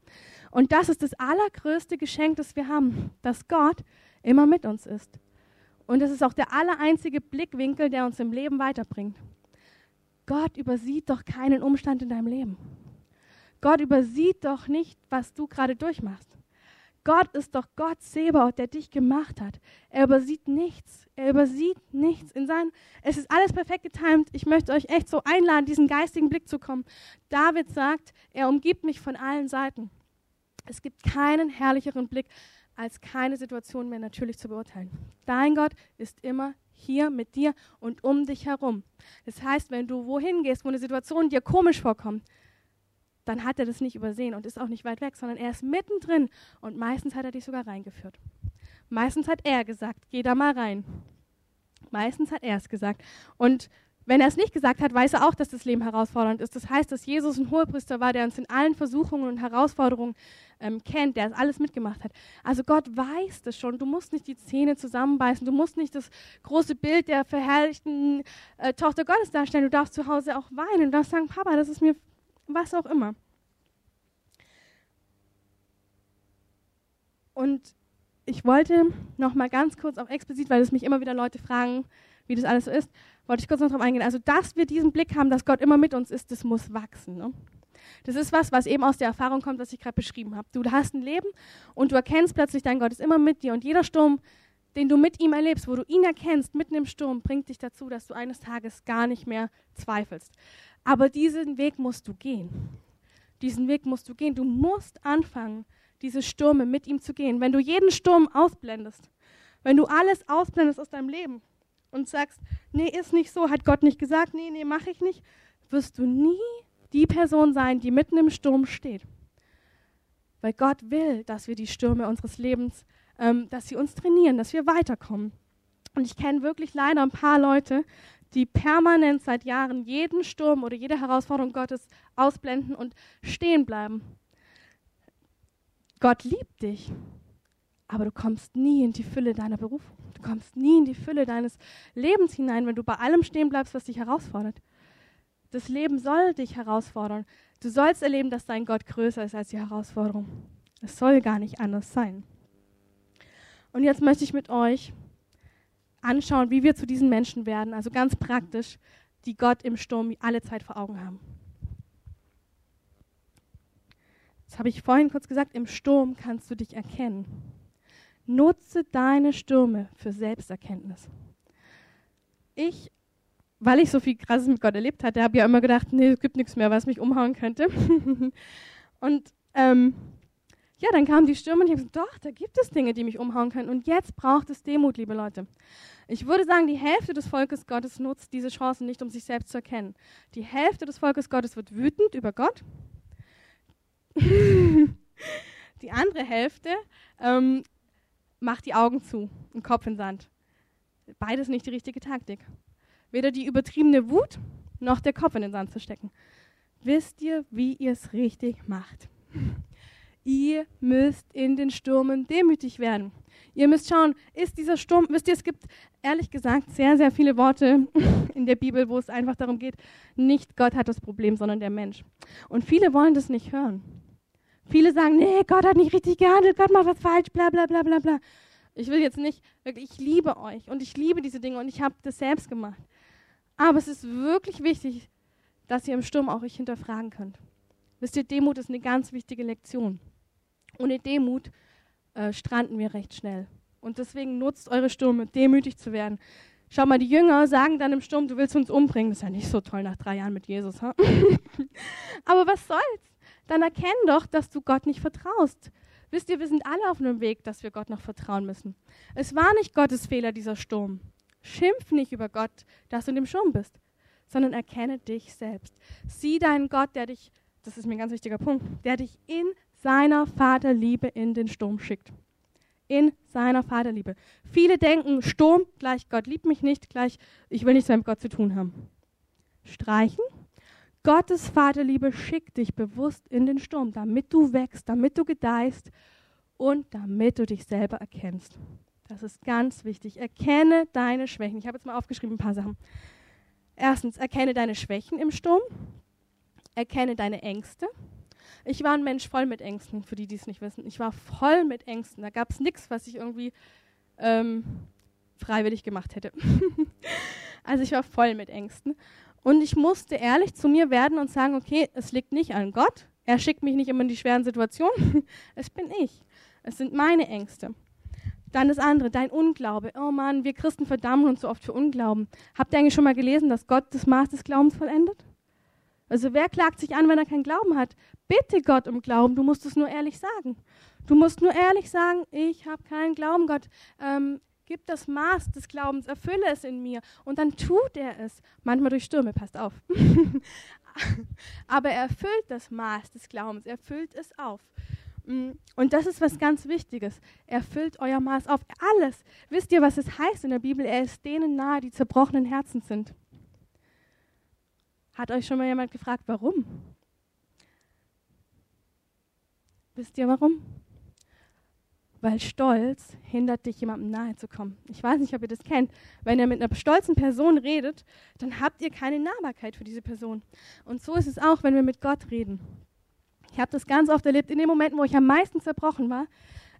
Und das ist das allergrößte Geschenk, das wir haben, dass Gott immer mit uns ist. Und das ist auch der allereinzige Blickwinkel, der uns im Leben weiterbringt. Gott übersieht doch keinen Umstand in deinem Leben. Gott übersieht doch nicht, was du gerade durchmachst. Gott ist doch Gott Sebaoth, der dich gemacht hat. Er übersieht nichts. Er übersieht nichts. In seinen, es ist alles perfekt getimt. Ich möchte euch echt so einladen, diesen geistigen Blick zu kommen. David sagt, er umgibt mich von allen Seiten. Es gibt keinen herrlicheren Blick, als keine Situation mehr natürlich zu beurteilen. Dein Gott ist immer hier mit dir und um dich herum. Das heißt, wenn du wohin gehst, wo eine Situation dir komisch vorkommt, dann hat er das nicht übersehen und ist auch nicht weit weg, sondern er ist mittendrin und meistens hat er dich sogar reingeführt. Meistens hat er gesagt, geh da mal rein. Meistens hat er es gesagt. Und wenn er es nicht gesagt hat, weiß er auch, dass das Leben herausfordernd ist. Das heißt, dass Jesus ein Hohepriester war, der uns in allen Versuchungen und Herausforderungen ähm, kennt, der es alles mitgemacht hat. Also Gott weiß das schon. Du musst nicht die Zähne zusammenbeißen. Du musst nicht das große Bild der verherrlichten äh, Tochter Gottes darstellen. Du darfst zu Hause auch weinen. Du darfst sagen, Papa, das ist mir was auch immer. Und ich wollte noch mal ganz kurz auch explizit, weil es mich immer wieder Leute fragen, wie das alles so ist, wollte ich kurz noch darauf eingehen. Also, dass wir diesen Blick haben, dass Gott immer mit uns ist, das muss wachsen. Ne? Das ist was, was eben aus der Erfahrung kommt, was ich gerade beschrieben habe. Du hast ein Leben und du erkennst plötzlich, dein Gott ist immer mit dir und jeder Sturm, den du mit ihm erlebst, wo du ihn erkennst, mitten im Sturm, bringt dich dazu, dass du eines Tages gar nicht mehr zweifelst. Aber diesen Weg musst du gehen. Diesen Weg musst du gehen. Du musst anfangen, diese Stürme mit ihm zu gehen. Wenn du jeden Sturm ausblendest, wenn du alles ausblendest aus deinem Leben und sagst, nee, ist nicht so, hat Gott nicht gesagt, nee, nee, mache ich nicht, wirst du nie die Person sein, die mitten im Sturm steht. Weil Gott will, dass wir die Stürme unseres Lebens, ähm, dass sie uns trainieren, dass wir weiterkommen. Und ich kenne wirklich leider ein paar Leute, die permanent seit Jahren jeden Sturm oder jede Herausforderung Gottes ausblenden und stehen bleiben. Gott liebt dich, aber du kommst nie in die Fülle deiner Berufung. Du kommst nie in die Fülle deines Lebens hinein, wenn du bei allem stehen bleibst, was dich herausfordert. Das Leben soll dich herausfordern. Du sollst erleben, dass dein Gott größer ist als die Herausforderung. Es soll gar nicht anders sein. Und jetzt möchte ich mit euch anschauen, wie wir zu diesen Menschen werden, also ganz praktisch, die Gott im Sturm alle Zeit vor Augen haben. Das habe ich vorhin kurz gesagt, im Sturm kannst du dich erkennen. Nutze deine Stürme für Selbsterkenntnis. Ich, weil ich so viel Krasses mit Gott erlebt hatte, habe ja immer gedacht, nee, es gibt nichts mehr, was mich umhauen könnte. und ähm, ja, dann kamen die Stürme und ich habe gesagt, doch, da gibt es Dinge, die mich umhauen können. Und jetzt braucht es Demut, liebe Leute. Ich würde sagen, die Hälfte des Volkes Gottes nutzt diese Chancen nicht, um sich selbst zu erkennen. Die Hälfte des Volkes Gottes wird wütend über Gott. die andere Hälfte ähm, macht die Augen zu, den Kopf in Sand. Beides nicht die richtige Taktik. Weder die übertriebene Wut noch der Kopf in den Sand zu stecken. Wisst ihr, wie ihr es richtig macht? Ihr müsst in den Stürmen demütig werden. Ihr müsst schauen, ist dieser Sturm, wisst ihr, es gibt ehrlich gesagt sehr, sehr viele Worte in der Bibel, wo es einfach darum geht, nicht Gott hat das Problem, sondern der Mensch. Und viele wollen das nicht hören. Viele sagen, nee, Gott hat nicht richtig gehandelt, Gott macht was falsch, bla bla bla bla bla. Ich will jetzt nicht, wirklich, ich liebe euch und ich liebe diese Dinge und ich habe das selbst gemacht. Aber es ist wirklich wichtig, dass ihr im Sturm auch euch hinterfragen könnt. Wisst ihr, Demut ist eine ganz wichtige Lektion. Ohne Demut äh, stranden wir recht schnell. Und deswegen nutzt eure Stürme, demütig zu werden. Schau mal, die Jünger sagen dann im Sturm, du willst uns umbringen. Das ist ja nicht so toll nach drei Jahren mit Jesus. Ha? Aber was soll's? Dann erkenn doch, dass du Gott nicht vertraust. Wisst ihr, wir sind alle auf einem Weg, dass wir Gott noch vertrauen müssen. Es war nicht Gottes Fehler, dieser Sturm. Schimpf nicht über Gott, dass du in dem Sturm bist, sondern erkenne dich selbst. Sieh deinen Gott, der dich, das ist mir ein ganz wichtiger Punkt, der dich in seiner Vaterliebe in den Sturm schickt. In seiner Vaterliebe. Viele denken, Sturm gleich Gott liebt mich nicht, gleich ich will nichts mehr mit Gott zu tun haben. Streichen. Gottes Vaterliebe schickt dich bewusst in den Sturm, damit du wächst, damit du gedeihst und damit du dich selber erkennst. Das ist ganz wichtig. Erkenne deine Schwächen. Ich habe jetzt mal aufgeschrieben ein paar Sachen. Erstens, erkenne deine Schwächen im Sturm. Erkenne deine Ängste. Ich war ein Mensch voll mit Ängsten, für die, die es nicht wissen. Ich war voll mit Ängsten. Da gab es nichts, was ich irgendwie ähm, freiwillig gemacht hätte. also ich war voll mit Ängsten. Und ich musste ehrlich zu mir werden und sagen, okay, es liegt nicht an Gott. Er schickt mich nicht immer in die schweren Situationen. es bin ich. Es sind meine Ängste. Dann das andere, dein Unglaube. Oh Mann, wir Christen verdammen uns so oft für Unglauben. Habt ihr eigentlich schon mal gelesen, dass Gott das Maß des Glaubens vollendet? Also wer klagt sich an, wenn er keinen Glauben hat? Bitte Gott um Glauben, du musst es nur ehrlich sagen. Du musst nur ehrlich sagen, ich habe keinen Glauben, Gott. Ähm, gib das Maß des Glaubens, erfülle es in mir. Und dann tut er es. Manchmal durch Stürme, passt auf. Aber er erfüllt das Maß des Glaubens, er füllt es auf. Mm, und das ist was ganz Wichtiges. Er füllt euer Maß auf. Alles. Wisst ihr, was es heißt in der Bibel? Er ist denen nahe, die zerbrochenen Herzen sind. Hat euch schon mal jemand gefragt, warum? Wisst ihr warum? Weil Stolz hindert dich, jemandem nahe zu kommen. Ich weiß nicht, ob ihr das kennt. Wenn ihr mit einer stolzen Person redet, dann habt ihr keine Nahbarkeit für diese Person. Und so ist es auch, wenn wir mit Gott reden. Ich habe das ganz oft erlebt, in den Momenten, wo ich am meisten zerbrochen war.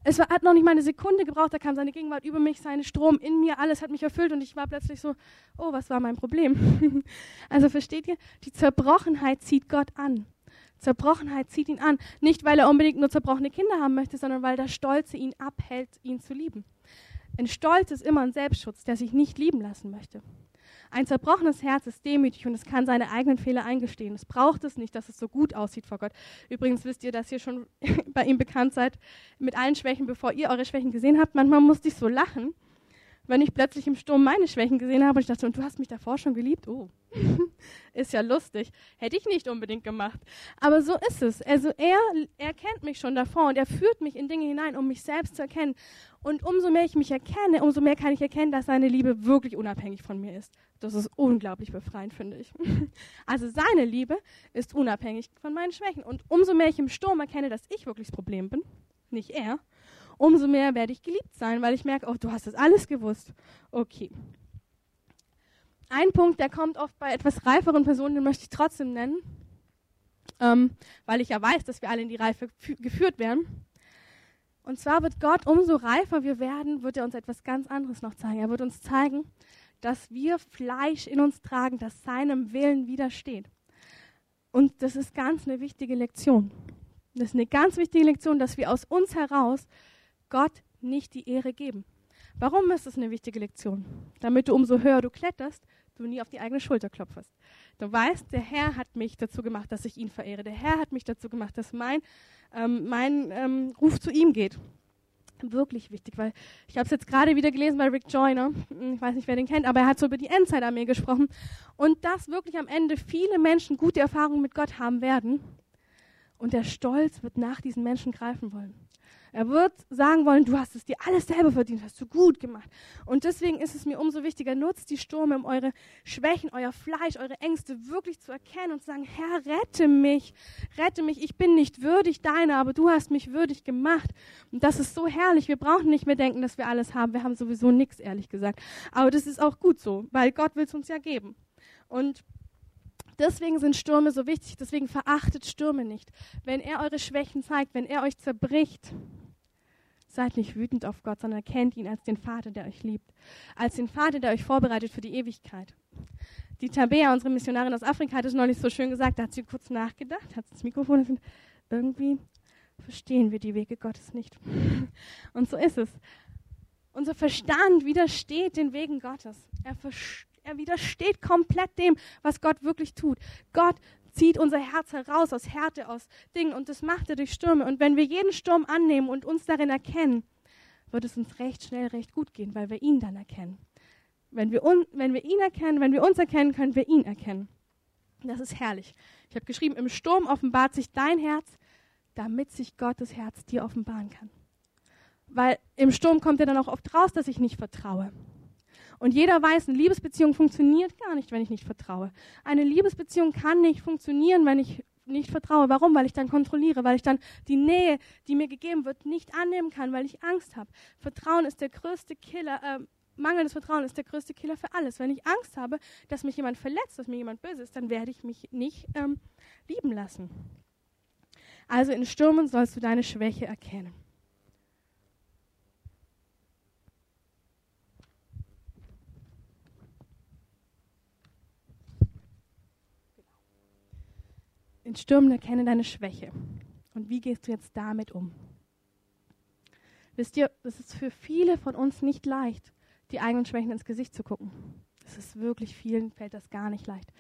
Es war, hat noch nicht mal eine Sekunde gebraucht, da kam seine Gegenwart über mich, seine Strom in mir, alles hat mich erfüllt und ich war plötzlich so, oh, was war mein Problem? also versteht ihr, die Zerbrochenheit zieht Gott an. Zerbrochenheit zieht ihn an. Nicht, weil er unbedingt nur zerbrochene Kinder haben möchte, sondern weil der Stolze ihn abhält, ihn zu lieben. Ein Stolz ist immer ein Selbstschutz, der sich nicht lieben lassen möchte. Ein zerbrochenes Herz ist demütig und es kann seine eigenen Fehler eingestehen. Es braucht es nicht, dass es so gut aussieht vor Gott. Übrigens wisst ihr, dass ihr schon bei ihm bekannt seid mit allen Schwächen, bevor ihr eure Schwächen gesehen habt. Manchmal musste ich so lachen, wenn ich plötzlich im Sturm meine Schwächen gesehen habe und ich dachte, und du hast mich davor schon geliebt? Oh, ist ja lustig. Hätte ich nicht unbedingt gemacht. Aber so ist es. Also er, er kennt mich schon davor und er führt mich in Dinge hinein, um mich selbst zu erkennen. Und umso mehr ich mich erkenne, umso mehr kann ich erkennen, dass seine Liebe wirklich unabhängig von mir ist. Das ist unglaublich befreiend, finde ich. Also seine Liebe ist unabhängig von meinen Schwächen. Und umso mehr ich im Sturm erkenne, dass ich wirklich das Problem bin, nicht er, umso mehr werde ich geliebt sein, weil ich merke, oh, du hast das alles gewusst. Okay. Ein Punkt, der kommt oft bei etwas reiferen Personen, den möchte ich trotzdem nennen, ähm, weil ich ja weiß, dass wir alle in die Reife geführt werden. Und zwar wird Gott, umso reifer wir werden, wird er uns etwas ganz anderes noch zeigen. Er wird uns zeigen, dass wir Fleisch in uns tragen, das seinem Willen widersteht. Und das ist ganz eine wichtige Lektion. Das ist eine ganz wichtige Lektion, dass wir aus uns heraus Gott nicht die Ehre geben. Warum ist das eine wichtige Lektion? Damit du umso höher du kletterst, du nie auf die eigene Schulter klopfst. Du weißt, der Herr hat mich dazu gemacht, dass ich ihn verehre. Der Herr hat mich dazu gemacht, dass mein, ähm, mein ähm, Ruf zu ihm geht. Wirklich wichtig, weil ich habe es jetzt gerade wieder gelesen bei Rick Joyner. Ich weiß nicht, wer den kennt, aber er hat so über die Endzeitarmee gesprochen. Und dass wirklich am Ende viele Menschen gute Erfahrungen mit Gott haben werden. Und der Stolz wird nach diesen Menschen greifen wollen. Er wird sagen wollen, du hast es dir alles selber verdient, hast du gut gemacht. Und deswegen ist es mir umso wichtiger, nutzt die Stürme, um eure Schwächen, euer Fleisch, eure Ängste wirklich zu erkennen und zu sagen, Herr, rette mich, rette mich, ich bin nicht würdig deiner, aber du hast mich würdig gemacht. Und das ist so herrlich. Wir brauchen nicht mehr denken, dass wir alles haben. Wir haben sowieso nichts, ehrlich gesagt. Aber das ist auch gut so, weil Gott will es uns ja geben. Und Deswegen sind Stürme so wichtig, deswegen verachtet Stürme nicht. Wenn er eure Schwächen zeigt, wenn er euch zerbricht, seid nicht wütend auf Gott, sondern erkennt ihn als den Vater, der euch liebt. Als den Vater, der euch vorbereitet für die Ewigkeit. Die Tabea, unsere Missionarin aus Afrika, hat es neulich so schön gesagt, da hat sie kurz nachgedacht, hat das Mikrofon und irgendwie verstehen wir die Wege Gottes nicht. Und so ist es. Unser Verstand widersteht den Wegen Gottes. Er er widersteht komplett dem, was Gott wirklich tut. Gott zieht unser Herz heraus aus Härte, aus Dingen und das macht er durch Stürme. Und wenn wir jeden Sturm annehmen und uns darin erkennen, wird es uns recht schnell recht gut gehen, weil wir ihn dann erkennen. Wenn wir, un, wenn wir ihn erkennen, wenn wir uns erkennen, können wir ihn erkennen. Das ist herrlich. Ich habe geschrieben, im Sturm offenbart sich dein Herz, damit sich Gottes Herz dir offenbaren kann. Weil im Sturm kommt ja dann auch oft raus, dass ich nicht vertraue. Und jeder weiß, eine Liebesbeziehung funktioniert gar nicht, wenn ich nicht vertraue. Eine Liebesbeziehung kann nicht funktionieren, wenn ich nicht vertraue. Warum? Weil ich dann kontrolliere, weil ich dann die Nähe, die mir gegeben wird, nicht annehmen kann, weil ich Angst habe. Vertrauen ist der größte Killer, äh, mangelndes Vertrauen ist der größte Killer für alles. Wenn ich Angst habe, dass mich jemand verletzt, dass mir jemand böse ist, dann werde ich mich nicht ähm, lieben lassen. Also in Stürmen sollst du deine Schwäche erkennen. In Stürmen erkenne deine Schwäche. Und wie gehst du jetzt damit um? Wisst ihr, es ist für viele von uns nicht leicht, die eigenen Schwächen ins Gesicht zu gucken. Es ist wirklich vielen fällt das gar nicht leicht.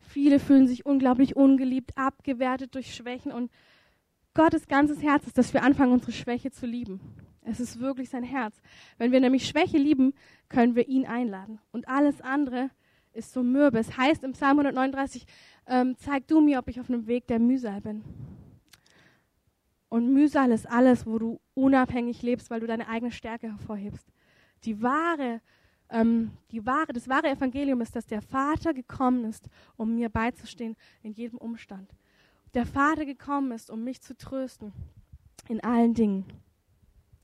Viele fühlen sich unglaublich ungeliebt, abgewertet durch Schwächen und Gottes ganzes Herz ist, dass wir anfangen, unsere Schwäche zu lieben. Es ist wirklich sein Herz. Wenn wir nämlich Schwäche lieben, können wir ihn einladen. Und alles andere ist so mürbe. Es heißt im Psalm 139, ähm, zeig du mir, ob ich auf einem Weg der Mühsal bin. Und Mühsal ist alles, wo du unabhängig lebst, weil du deine eigene Stärke hervorhebst. Die wahre, ähm, die wahre, das wahre Evangelium ist, dass der Vater gekommen ist, um mir beizustehen in jedem Umstand. Der Vater gekommen ist, um mich zu trösten in allen Dingen.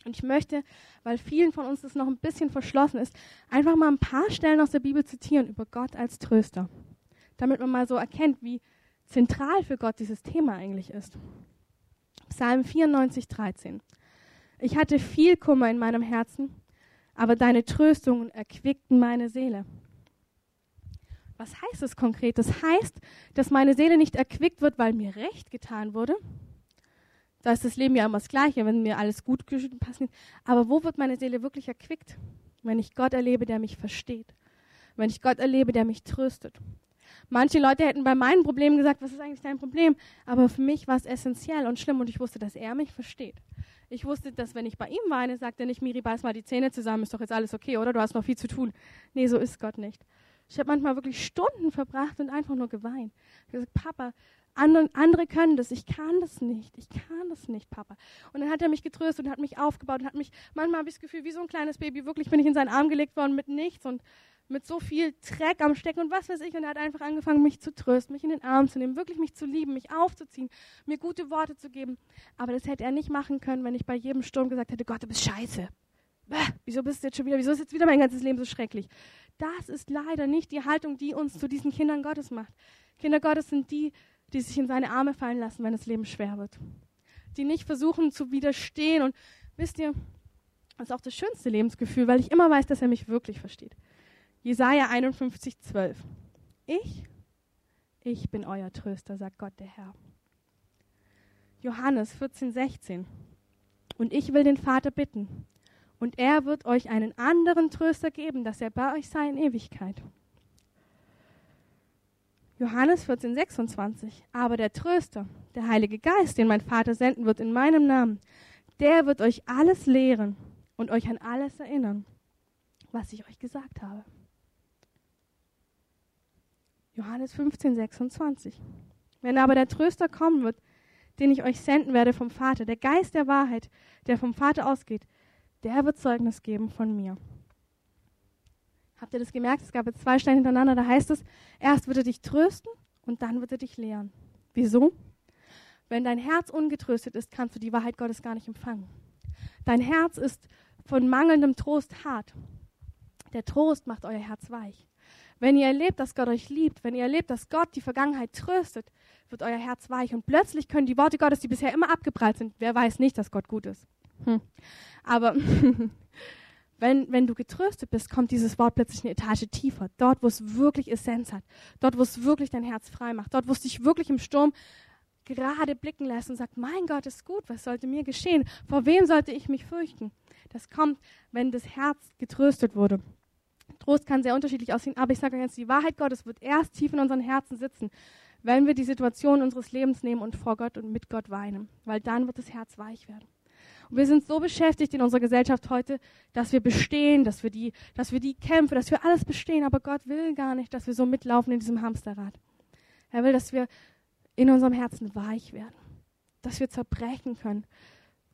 Und ich möchte, weil vielen von uns das noch ein bisschen verschlossen ist, einfach mal ein paar Stellen aus der Bibel zitieren über Gott als Tröster damit man mal so erkennt, wie zentral für Gott dieses Thema eigentlich ist. Psalm 94, 13. Ich hatte viel Kummer in meinem Herzen, aber deine Tröstungen erquickten meine Seele. Was heißt es konkret? Das heißt, dass meine Seele nicht erquickt wird, weil mir recht getan wurde. Da ist das Leben ja immer das Gleiche, wenn mir alles gut passiert. Aber wo wird meine Seele wirklich erquickt? Wenn ich Gott erlebe, der mich versteht. Wenn ich Gott erlebe, der mich tröstet. Manche Leute hätten bei meinen Problemen gesagt, was ist eigentlich dein Problem? Aber für mich war es essentiell und schlimm und ich wusste, dass er mich versteht. Ich wusste, dass wenn ich bei ihm weine, sagt er nicht, Miri, beiß mal die Zähne zusammen, ist doch jetzt alles okay, oder? Du hast noch viel zu tun. Nee, so ist Gott nicht. Ich habe manchmal wirklich Stunden verbracht und einfach nur geweint. Ich habe gesagt, Papa, andere, andere können das, ich kann das nicht, ich kann das nicht, Papa. Und dann hat er mich getröstet und hat mich aufgebaut und hat mich, manchmal habe ich das Gefühl, wie so ein kleines Baby, wirklich bin ich in seinen Arm gelegt worden mit nichts und mit so viel Dreck am Stecken und was weiß ich. Und er hat einfach angefangen, mich zu trösten, mich in den Arm zu nehmen, wirklich mich zu lieben, mich aufzuziehen, mir gute Worte zu geben. Aber das hätte er nicht machen können, wenn ich bei jedem Sturm gesagt hätte, Gott, du bist scheiße. Bäh, wieso bist du jetzt schon wieder, wieso ist jetzt wieder mein ganzes Leben so schrecklich? Das ist leider nicht die Haltung, die uns zu diesen Kindern Gottes macht. Kinder Gottes sind die, die sich in seine Arme fallen lassen, wenn das Leben schwer wird. Die nicht versuchen zu widerstehen. Und wisst ihr, das ist auch das schönste Lebensgefühl, weil ich immer weiß, dass er mich wirklich versteht. Jesaja 51, 12. Ich, ich bin euer Tröster, sagt Gott der Herr. Johannes 14, 16. Und ich will den Vater bitten, und er wird euch einen anderen Tröster geben, dass er bei euch sei in Ewigkeit. Johannes 14, 26. Aber der Tröster, der Heilige Geist, den mein Vater senden wird in meinem Namen, der wird euch alles lehren und euch an alles erinnern, was ich euch gesagt habe. Johannes 15, 26. Wenn aber der Tröster kommen wird, den ich euch senden werde vom Vater, der Geist der Wahrheit, der vom Vater ausgeht, der wird Zeugnis geben von mir. Habt ihr das gemerkt? Es gab jetzt zwei Steine hintereinander, da heißt es, erst wird er dich trösten und dann wird er dich lehren. Wieso? Wenn dein Herz ungetröstet ist, kannst du die Wahrheit Gottes gar nicht empfangen. Dein Herz ist von mangelndem Trost hart. Der Trost macht euer Herz weich. Wenn ihr erlebt, dass Gott euch liebt, wenn ihr erlebt, dass Gott die Vergangenheit tröstet, wird euer Herz weich. Und plötzlich können die Worte Gottes, die bisher immer abgeprallt sind, wer weiß nicht, dass Gott gut ist. Hm. Aber wenn, wenn du getröstet bist, kommt dieses Wort plötzlich eine Etage tiefer. Dort, wo es wirklich Essenz hat. Dort, wo es wirklich dein Herz frei macht. Dort, wo es dich wirklich im Sturm gerade blicken lässt und sagt, mein Gott ist gut, was sollte mir geschehen? Vor wem sollte ich mich fürchten? Das kommt, wenn das Herz getröstet wurde. Trost kann sehr unterschiedlich aussehen, aber ich sage euch jetzt, die Wahrheit Gottes wird erst tief in unseren Herzen sitzen, wenn wir die Situation unseres Lebens nehmen und vor Gott und mit Gott weinen, weil dann wird das Herz weich werden. Und wir sind so beschäftigt in unserer Gesellschaft heute, dass wir bestehen, dass wir die, dass wir die Kämpfe, dass wir alles bestehen, aber Gott will gar nicht, dass wir so mitlaufen in diesem Hamsterrad. Er will, dass wir in unserem Herzen weich werden, dass wir zerbrechen können.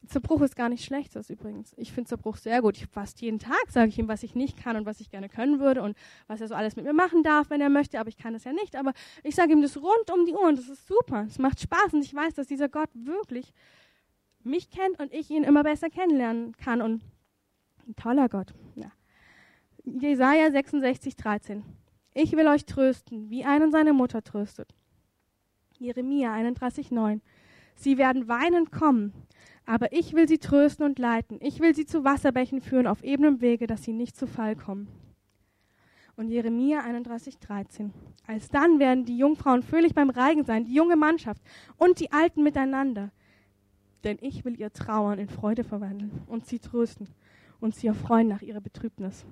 Zerbruch ist gar nicht schlecht, das übrigens. Ich finde Zerbruch sehr gut. Ich fast jeden Tag sage ich ihm, was ich nicht kann und was ich gerne können würde und was er so alles mit mir machen darf, wenn er möchte, aber ich kann es ja nicht. Aber ich sage ihm das rund um die Uhr und das ist super. Es macht Spaß und ich weiß, dass dieser Gott wirklich mich kennt und ich ihn immer besser kennenlernen kann. Und ein toller Gott. Ja. Jesaja 66, 13. Ich will euch trösten, wie einen seine Mutter tröstet. Jeremia 31, 9. Sie werden weinend kommen, aber ich will sie trösten und leiten. Ich will sie zu Wasserbächen führen auf ebenem Wege, dass sie nicht zu Fall kommen. Und Jeremia 31, 13. Alsdann werden die Jungfrauen fröhlich beim Reigen sein, die junge Mannschaft und die Alten miteinander. Denn ich will ihr Trauern in Freude verwandeln und sie trösten und sie erfreuen nach ihrer Betrübnis.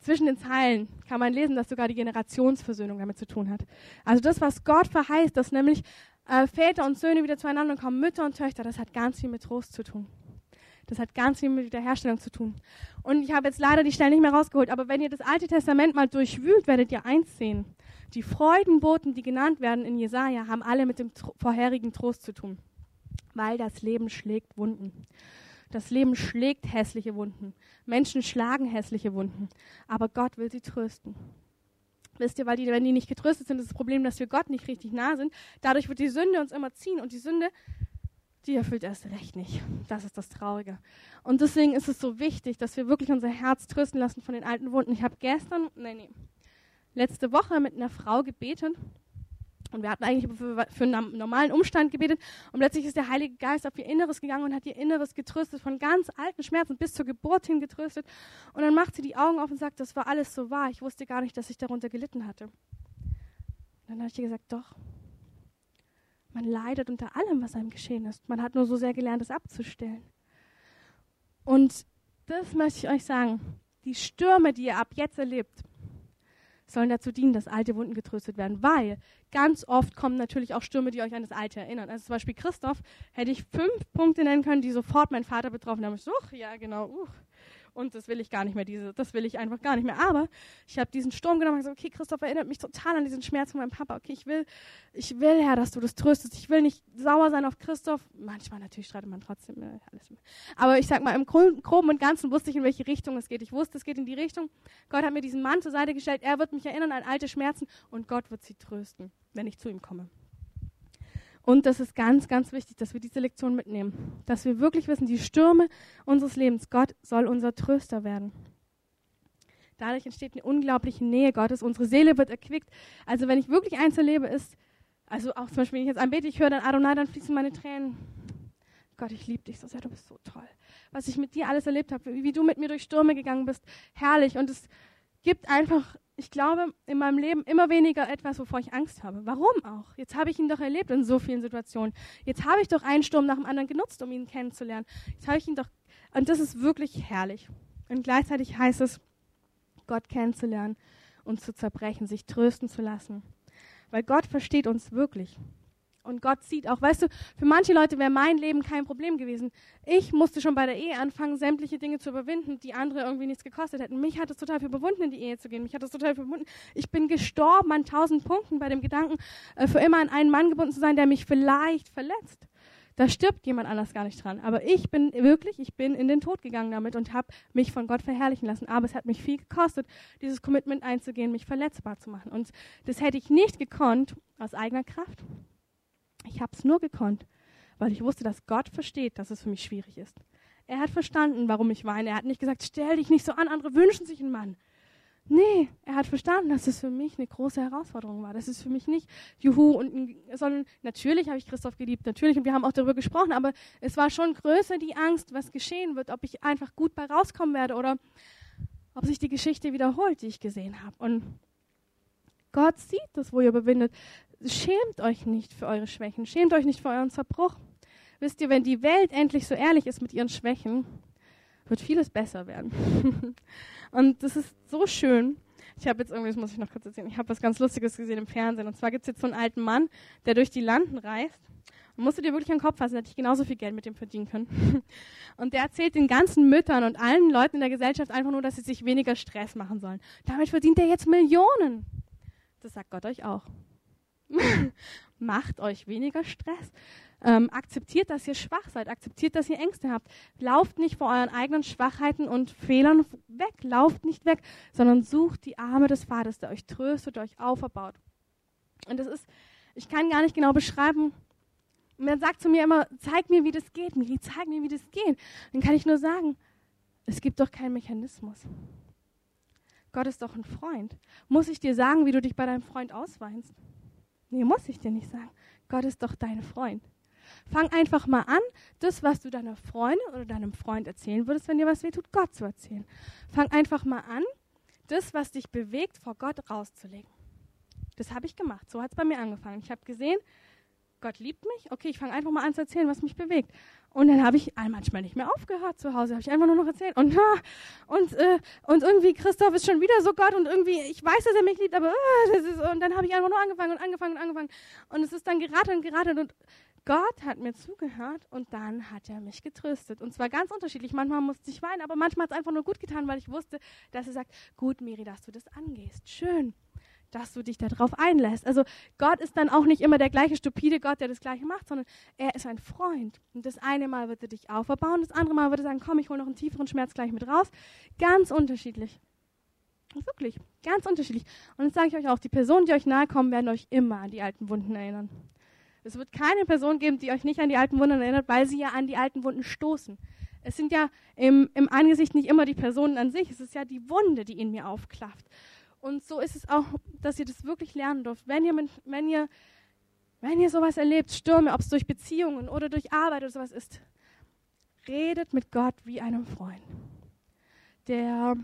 Zwischen den Zeilen kann man lesen, dass sogar die Generationsversöhnung damit zu tun hat. Also das, was Gott verheißt, dass nämlich äh, Väter und Söhne wieder zueinander kommen, Mütter und Töchter, das hat ganz viel mit Trost zu tun. Das hat ganz viel mit Wiederherstellung zu tun. Und ich habe jetzt leider die Stelle nicht mehr rausgeholt, aber wenn ihr das Alte Testament mal durchwühlt, werdet ihr eins sehen. Die Freudenboten, die genannt werden in Jesaja, haben alle mit dem vorherigen Trost zu tun weil das Leben schlägt Wunden. Das Leben schlägt hässliche Wunden. Menschen schlagen hässliche Wunden. Aber Gott will sie trösten. Wisst ihr, weil die, wenn die nicht getröstet sind, ist das Problem, dass wir Gott nicht richtig nah sind. Dadurch wird die Sünde uns immer ziehen und die Sünde, die erfüllt erst recht nicht. Das ist das Traurige. Und deswegen ist es so wichtig, dass wir wirklich unser Herz trösten lassen von den alten Wunden. Ich habe gestern, nein, nee, letzte Woche mit einer Frau gebetet und wir hatten eigentlich für, für, einen normalen Umstand gebetet. Und plötzlich ist der Heilige Geist auf ihr Inneres gegangen und hat ihr Inneres getröstet, von ganz alten Schmerzen bis zur Geburt hin getröstet. Und dann macht sie die Augen auf und sagt, das war alles so wahr. Ich wusste gar nicht, dass ich darunter gelitten hatte. Und dann habe ich ihr gesagt, doch. Man leidet unter allem, was einem geschehen ist. Man hat nur so sehr gelernt, es abzustellen. Und das möchte ich euch sagen. Die Stürme, die ihr ab jetzt erlebt, sollen dazu dienen, dass alte Wunden getröstet werden, weil ganz oft kommen natürlich auch Stürme, die euch an das Alte erinnern. Also zum Beispiel Christoph hätte ich fünf Punkte nennen können, die sofort meinen Vater betroffen haben. Ich so, ja genau, uh, und das will ich gar nicht mehr, diese, das will ich einfach gar nicht mehr. Aber ich habe diesen Sturm genommen und gesagt, okay, Christoph erinnert mich total an diesen Schmerz von meinem Papa. Okay, ich will, ich will, Herr, dass du das tröstest. Ich will nicht sauer sein auf Christoph. Manchmal natürlich streitet man trotzdem äh, alles. Aber ich sag mal, im Groben und Ganzen wusste ich, in welche Richtung es geht. Ich wusste, es geht in die Richtung. Gott hat mir diesen Mann zur Seite gestellt. Er wird mich erinnern an alte Schmerzen und Gott wird sie trösten, wenn ich zu ihm komme. Und das ist ganz, ganz wichtig, dass wir diese Lektion mitnehmen. Dass wir wirklich wissen, die Stürme unseres Lebens, Gott soll unser Tröster werden. Dadurch entsteht eine unglaubliche Nähe Gottes. Unsere Seele wird erquickt. Also wenn ich wirklich eins erlebe, ist, also auch zum Beispiel, wenn ich jetzt anbete, ich höre dann Adonai, dann fließen meine Tränen. Gott, ich liebe dich so sehr, du bist so toll. Was ich mit dir alles erlebt habe, wie, wie du mit mir durch Stürme gegangen bist, herrlich. Und es gibt einfach ich glaube, in meinem Leben immer weniger etwas, wovor ich Angst habe. Warum auch? Jetzt habe ich ihn doch erlebt in so vielen Situationen. Jetzt habe ich doch einen Sturm nach dem anderen genutzt, um ihn kennenzulernen. Jetzt habe ich ihn doch, und das ist wirklich herrlich. Und gleichzeitig heißt es, Gott kennenzulernen und zu zerbrechen, sich trösten zu lassen. Weil Gott versteht uns wirklich. Und Gott sieht auch, weißt du, für manche Leute wäre mein Leben kein Problem gewesen. Ich musste schon bei der Ehe anfangen, sämtliche Dinge zu überwinden, die andere irgendwie nichts gekostet hätten. Mich hat es total überwunden, in die Ehe zu gehen. Mich hat es total überwunden. Ich bin gestorben an tausend Punkten bei dem Gedanken, äh, für immer an einen Mann gebunden zu sein, der mich vielleicht verletzt. Da stirbt jemand anders gar nicht dran. Aber ich bin wirklich, ich bin in den Tod gegangen damit und habe mich von Gott verherrlichen lassen. Aber es hat mich viel gekostet, dieses Commitment einzugehen, mich verletzbar zu machen. Und das hätte ich nicht gekonnt aus eigener Kraft. Ich habe es nur gekonnt, weil ich wusste, dass Gott versteht, dass es für mich schwierig ist. Er hat verstanden, warum ich weine. Er hat nicht gesagt, stell dich nicht so an, andere wünschen sich einen Mann. Nee, er hat verstanden, dass es für mich eine große Herausforderung war. Das ist für mich nicht Juhu und sondern natürlich habe ich Christoph geliebt, natürlich und wir haben auch darüber gesprochen, aber es war schon größer die Angst, was geschehen wird, ob ich einfach gut bei rauskommen werde oder ob sich die Geschichte wiederholt, die ich gesehen habe. Und Gott sieht das, wo ihr überwindet. Schämt euch nicht für eure Schwächen. Schämt euch nicht für euren Zerbruch. Wisst ihr, wenn die Welt endlich so ehrlich ist mit ihren Schwächen, wird vieles besser werden. und das ist so schön. Ich habe jetzt irgendwie, das muss ich noch kurz erzählen, ich habe was ganz Lustiges gesehen im Fernsehen. Und zwar gibt es jetzt so einen alten Mann, der durch die Landen reist. Und musst du dir wirklich an den Kopf fassen, hätte ich genauso viel Geld mit dem verdienen können. Und der erzählt den ganzen Müttern und allen Leuten in der Gesellschaft einfach nur, dass sie sich weniger Stress machen sollen. Damit verdient er jetzt Millionen. Das sagt Gott euch auch. Macht euch weniger Stress. Ähm, akzeptiert, dass ihr schwach seid. Akzeptiert, dass ihr Ängste habt. Lauft nicht vor euren eigenen Schwachheiten und Fehlern weg. Lauft nicht weg, sondern sucht die Arme des Vaters, der euch tröstet, der euch auferbaut. Und das ist, ich kann gar nicht genau beschreiben. Er sagt zu mir immer, zeig mir, wie das geht, Miri, zeig mir, wie das geht. Dann kann ich nur sagen, es gibt doch keinen Mechanismus. Gott ist doch ein Freund. Muss ich dir sagen, wie du dich bei deinem Freund ausweinst? Nee, muss ich dir nicht sagen. Gott ist doch dein Freund. Fang einfach mal an, das, was du deiner Freundin oder deinem Freund erzählen würdest, wenn dir was wehtut, Gott zu erzählen. Fang einfach mal an, das, was dich bewegt, vor Gott rauszulegen. Das habe ich gemacht. So hat es bei mir angefangen. Ich habe gesehen, Gott liebt mich. Okay, ich fange einfach mal an zu erzählen, was mich bewegt. Und dann habe ich manchmal nicht mehr aufgehört zu Hause, habe ich einfach nur noch erzählt. Und, und, äh, und irgendwie, Christoph ist schon wieder so Gott und irgendwie, ich weiß, dass er mich liebt, aber äh, das ist, und dann habe ich einfach nur angefangen und angefangen und angefangen. Und es ist dann geratet und geratet und Gott hat mir zugehört und dann hat er mich getröstet. Und zwar ganz unterschiedlich. Manchmal musste ich weinen, aber manchmal hat es einfach nur gut getan, weil ich wusste, dass er sagt, gut, Miri, dass du das angehst. Schön dass du dich darauf einlässt. Also Gott ist dann auch nicht immer der gleiche stupide Gott, der das gleiche macht, sondern er ist ein Freund. Und das eine Mal wird er dich auferbauen, das andere Mal wird er sagen, komm, ich hole noch einen tieferen Schmerz gleich mit raus. Ganz unterschiedlich. Wirklich, ganz unterschiedlich. Und jetzt sage ich euch auch, die Personen, die euch nahe kommen, werden euch immer an die alten Wunden erinnern. Es wird keine Person geben, die euch nicht an die alten Wunden erinnert, weil sie ja an die alten Wunden stoßen. Es sind ja im, im Angesicht nicht immer die Personen an sich, es ist ja die Wunde, die in mir aufklafft. Und so ist es auch, dass ihr das wirklich lernen dürft. Wenn ihr, wenn ihr, wenn ihr sowas erlebt, Stürme, ob es durch Beziehungen oder durch Arbeit oder sowas ist, redet mit Gott wie einem Freund. Der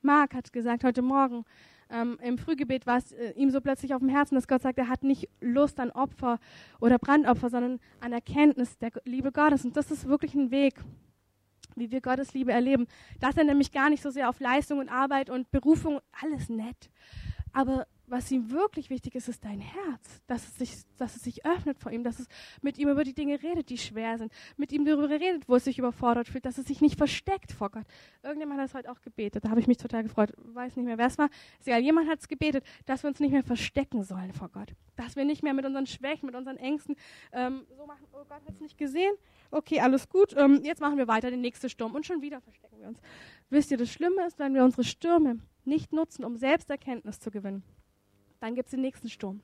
Mark hat gesagt heute Morgen, ähm, im Frühgebet war es äh, ihm so plötzlich auf dem Herzen, dass Gott sagt, er hat nicht Lust an Opfer oder Brandopfer, sondern an Erkenntnis der Liebe Gottes. Und das ist wirklich ein Weg, wie wir Gottes Liebe erleben. Dass er nämlich gar nicht so sehr auf Leistung und Arbeit und Berufung, alles nett. Aber was ihm wirklich wichtig ist, ist dein Herz, dass es, sich, dass es sich öffnet vor ihm, dass es mit ihm über die Dinge redet, die schwer sind, mit ihm darüber redet, wo es sich überfordert fühlt, dass es sich nicht versteckt vor Gott. Irgendjemand hat es heute auch gebetet, da habe ich mich total gefreut, weiß nicht mehr, wer es war. Egal, jemand hat es gebetet, dass wir uns nicht mehr verstecken sollen vor Gott, dass wir nicht mehr mit unseren Schwächen, mit unseren Ängsten ähm, so machen, oh Gott hat es nicht gesehen, okay, alles gut, ähm, jetzt machen wir weiter den nächsten Sturm und schon wieder verstecken wir uns. Wisst ihr, das Schlimme ist, wenn wir unsere Stürme nicht nutzen, um Selbsterkenntnis zu gewinnen dann gibt es den nächsten Sturm.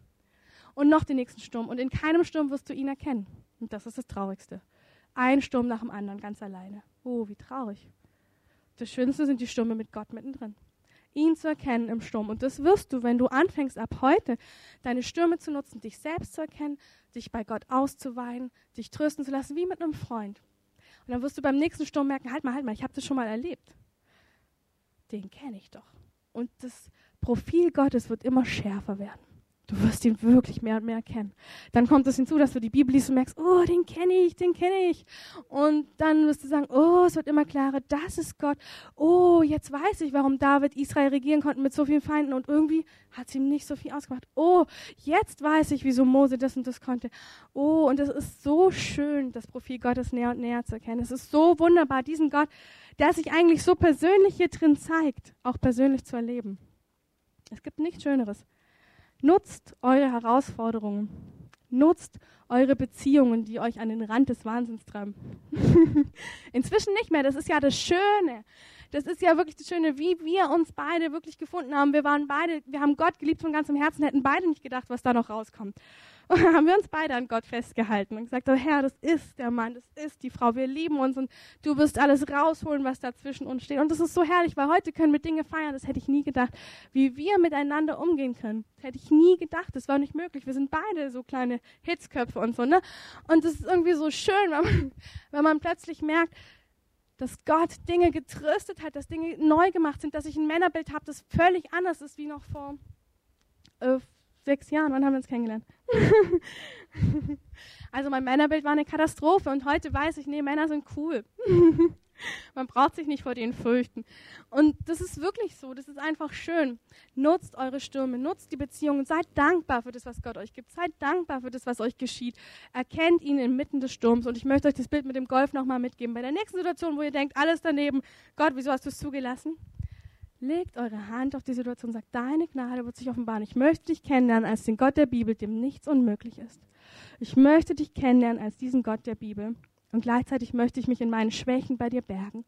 Und noch den nächsten Sturm. Und in keinem Sturm wirst du ihn erkennen. Und das ist das Traurigste. Ein Sturm nach dem anderen, ganz alleine. Oh, wie traurig. Das Schönste sind die Stürme mit Gott mittendrin. Ihn zu erkennen im Sturm. Und das wirst du, wenn du anfängst, ab heute deine Stürme zu nutzen, dich selbst zu erkennen, dich bei Gott auszuweinen, dich trösten zu lassen, wie mit einem Freund. Und dann wirst du beim nächsten Sturm merken, halt mal, halt mal, ich habe das schon mal erlebt. Den kenne ich doch. Und das Profil Gottes wird immer schärfer werden. Du wirst ihn wirklich mehr und mehr kennen. Dann kommt es hinzu, dass du die Bibel liest und merkst, oh, den kenne ich, den kenne ich. Und dann wirst du sagen, oh, es wird immer klarer, das ist Gott. Oh, jetzt weiß ich, warum David Israel regieren konnte mit so vielen Feinden und irgendwie hat es ihm nicht so viel ausgemacht. Oh, jetzt weiß ich, wieso Mose das und das konnte. Oh, und es ist so schön, das Profil Gottes näher und näher zu erkennen. Es ist so wunderbar, diesen Gott, der sich eigentlich so persönlich hier drin zeigt, auch persönlich zu erleben. Es gibt nichts Schöneres. Nutzt eure Herausforderungen. Nutzt eure Beziehungen, die euch an den Rand des Wahnsinns treiben. Inzwischen nicht mehr. Das ist ja das Schöne. Das ist ja wirklich das Schöne, wie wir uns beide wirklich gefunden haben. Wir waren beide, wir haben Gott geliebt von ganzem Herzen, hätten beide nicht gedacht, was da noch rauskommt. Und dann haben wir uns beide an Gott festgehalten und gesagt, oh Herr, das ist der Mann, das ist die Frau, wir lieben uns und du wirst alles rausholen, was da zwischen uns steht. Und das ist so herrlich, weil heute können wir Dinge feiern, das hätte ich nie gedacht, wie wir miteinander umgehen können. Das hätte ich nie gedacht, das war nicht möglich. Wir sind beide so kleine Hitzköpfe und so, ne? Und das ist irgendwie so schön, wenn man, wenn man plötzlich merkt, dass Gott Dinge getröstet hat, dass Dinge neu gemacht sind, dass ich ein Männerbild habe, das völlig anders ist wie noch vor äh, sechs Jahren. Wann haben wir uns kennengelernt? also mein Männerbild war eine Katastrophe und heute weiß ich, nee, Männer sind cool. Man braucht sich nicht vor denen fürchten. Und das ist wirklich so, das ist einfach schön. Nutzt eure Stürme, nutzt die Beziehungen, seid dankbar für das, was Gott euch gibt. Seid dankbar für das, was euch geschieht. Erkennt ihn inmitten des Sturms. Und ich möchte euch das Bild mit dem Golf nochmal mitgeben. Bei der nächsten Situation, wo ihr denkt, alles daneben, Gott, wieso hast du es zugelassen? Legt eure Hand auf die Situation und sagt, deine Gnade wird sich offenbaren. Ich möchte dich kennenlernen als den Gott der Bibel, dem nichts unmöglich ist. Ich möchte dich kennenlernen als diesen Gott der Bibel. Und gleichzeitig möchte ich mich in meinen Schwächen bei dir bergen.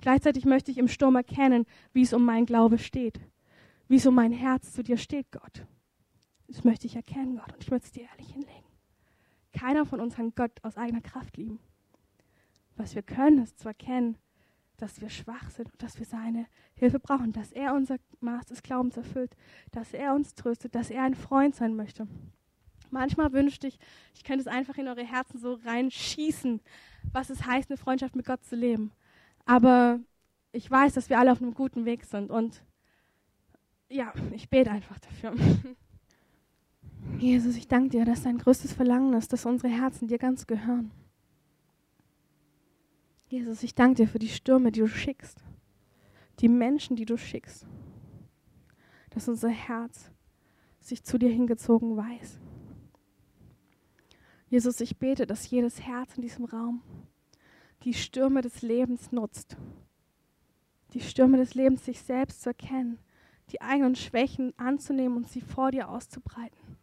Gleichzeitig möchte ich im Sturm erkennen, wie es um mein Glaube steht. Wie es um mein Herz zu dir steht, Gott. Das möchte ich erkennen, Gott. Und ich möchte es dir ehrlich hinlegen. Keiner von uns kann Gott aus eigener Kraft lieben. Was wir können, ist zu erkennen, dass wir schwach sind und dass wir seine Hilfe brauchen, dass er unser Maß des Glaubens erfüllt, dass er uns tröstet, dass er ein Freund sein möchte. Manchmal wünschte ich, ich könnte es einfach in eure Herzen so reinschießen, was es heißt, eine Freundschaft mit Gott zu leben. Aber ich weiß, dass wir alle auf einem guten Weg sind und ja, ich bete einfach dafür. Jesus, ich danke dir, dass dein größtes Verlangen ist, dass unsere Herzen dir ganz gehören. Jesus, ich danke dir für die Stürme, die du schickst, die Menschen, die du schickst, dass unser Herz sich zu dir hingezogen weiß. Jesus, ich bete, dass jedes Herz in diesem Raum die Stürme des Lebens nutzt, die Stürme des Lebens sich selbst zu erkennen, die eigenen Schwächen anzunehmen und sie vor dir auszubreiten.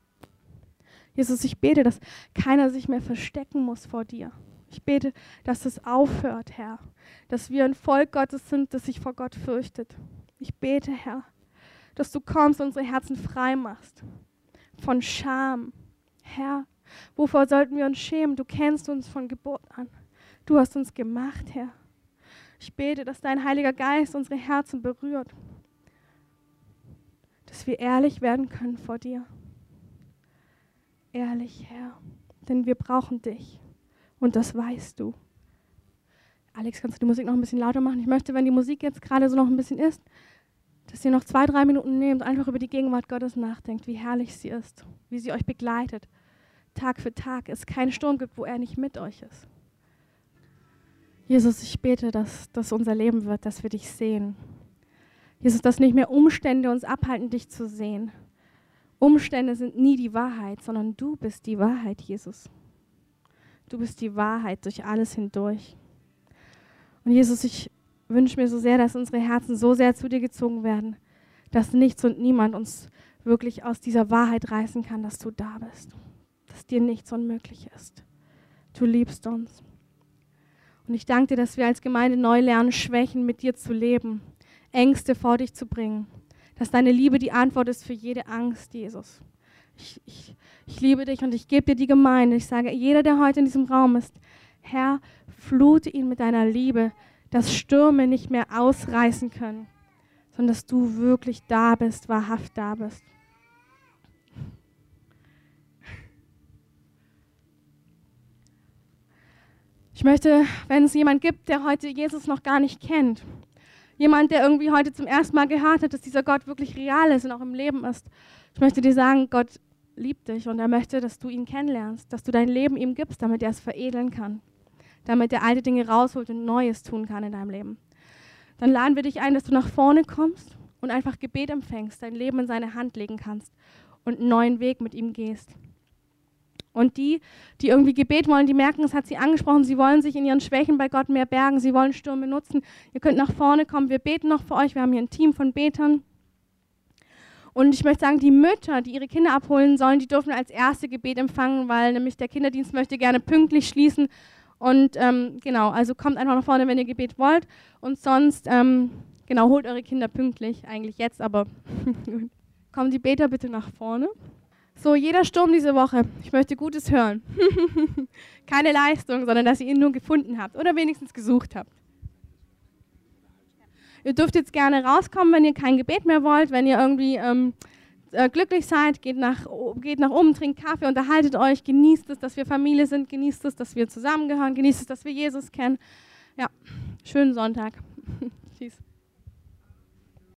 Jesus, ich bete, dass keiner sich mehr verstecken muss vor dir, ich bete, dass es aufhört, Herr, dass wir ein Volk Gottes sind, das sich vor Gott fürchtet. Ich bete, Herr, dass du kommst und unsere Herzen frei machst von Scham. Herr, wovor sollten wir uns schämen? Du kennst uns von Geburt an. Du hast uns gemacht, Herr. Ich bete, dass dein Heiliger Geist unsere Herzen berührt, dass wir ehrlich werden können vor dir. Ehrlich, Herr, denn wir brauchen dich. Und das weißt du. Alex, kannst du die Musik noch ein bisschen lauter machen? Ich möchte, wenn die Musik jetzt gerade so noch ein bisschen ist, dass ihr noch zwei, drei Minuten nehmt, einfach über die Gegenwart Gottes nachdenkt, wie herrlich sie ist, wie sie euch begleitet, Tag für Tag, es keinen Sturm gibt, wo er nicht mit euch ist. Jesus, ich bete, dass das unser Leben wird, dass wir dich sehen. Jesus, dass nicht mehr Umstände uns abhalten, dich zu sehen. Umstände sind nie die Wahrheit, sondern du bist die Wahrheit, Jesus. Du bist die Wahrheit durch alles hindurch. Und Jesus, ich wünsche mir so sehr, dass unsere Herzen so sehr zu dir gezogen werden, dass nichts und niemand uns wirklich aus dieser Wahrheit reißen kann, dass du da bist, dass dir nichts unmöglich ist. Du liebst uns. Und ich danke dir, dass wir als Gemeinde neu lernen, Schwächen mit dir zu leben, Ängste vor dich zu bringen, dass deine Liebe die Antwort ist für jede Angst, Jesus ich, ich, ich liebe dich und ich gebe dir die Gemeinde. Ich sage, jeder, der heute in diesem Raum ist, Herr, flute ihn mit deiner Liebe, dass Stürme nicht mehr ausreißen können, sondern dass du wirklich da bist, wahrhaft da bist. Ich möchte, wenn es jemand gibt, der heute Jesus noch gar nicht kennt, jemand, der irgendwie heute zum ersten Mal gehört hat, dass dieser Gott wirklich real ist und auch im Leben ist, ich möchte dir sagen, Gott liebt dich und er möchte, dass du ihn kennenlernst, dass du dein Leben ihm gibst, damit er es veredeln kann, damit er alte Dinge rausholt und Neues tun kann in deinem Leben. Dann laden wir dich ein, dass du nach vorne kommst und einfach Gebet empfängst, dein Leben in seine Hand legen kannst und einen neuen Weg mit ihm gehst. Und die, die irgendwie Gebet wollen, die merken, es hat sie angesprochen, sie wollen sich in ihren Schwächen bei Gott mehr bergen, sie wollen Stürme nutzen. Ihr könnt nach vorne kommen, wir beten noch für euch, wir haben hier ein Team von Betern. Und ich möchte sagen, die Mütter, die ihre Kinder abholen sollen, die dürfen als erste Gebet empfangen, weil nämlich der Kinderdienst möchte gerne pünktlich schließen. Und ähm, genau, also kommt einfach nach vorne, wenn ihr Gebet wollt. Und sonst, ähm, genau, holt eure Kinder pünktlich, eigentlich jetzt, aber kommen die Beter bitte nach vorne. So, jeder Sturm diese Woche. Ich möchte Gutes hören. Keine Leistung, sondern dass ihr ihn nur gefunden habt oder wenigstens gesucht habt. Ihr dürft jetzt gerne rauskommen, wenn ihr kein Gebet mehr wollt, wenn ihr irgendwie ähm, äh, glücklich seid, geht nach, geht nach oben, trinkt Kaffee, unterhaltet euch, genießt es, dass wir Familie sind, genießt es, dass wir zusammengehören, genießt es, dass wir Jesus kennen. Ja, schönen Sonntag. Tschüss.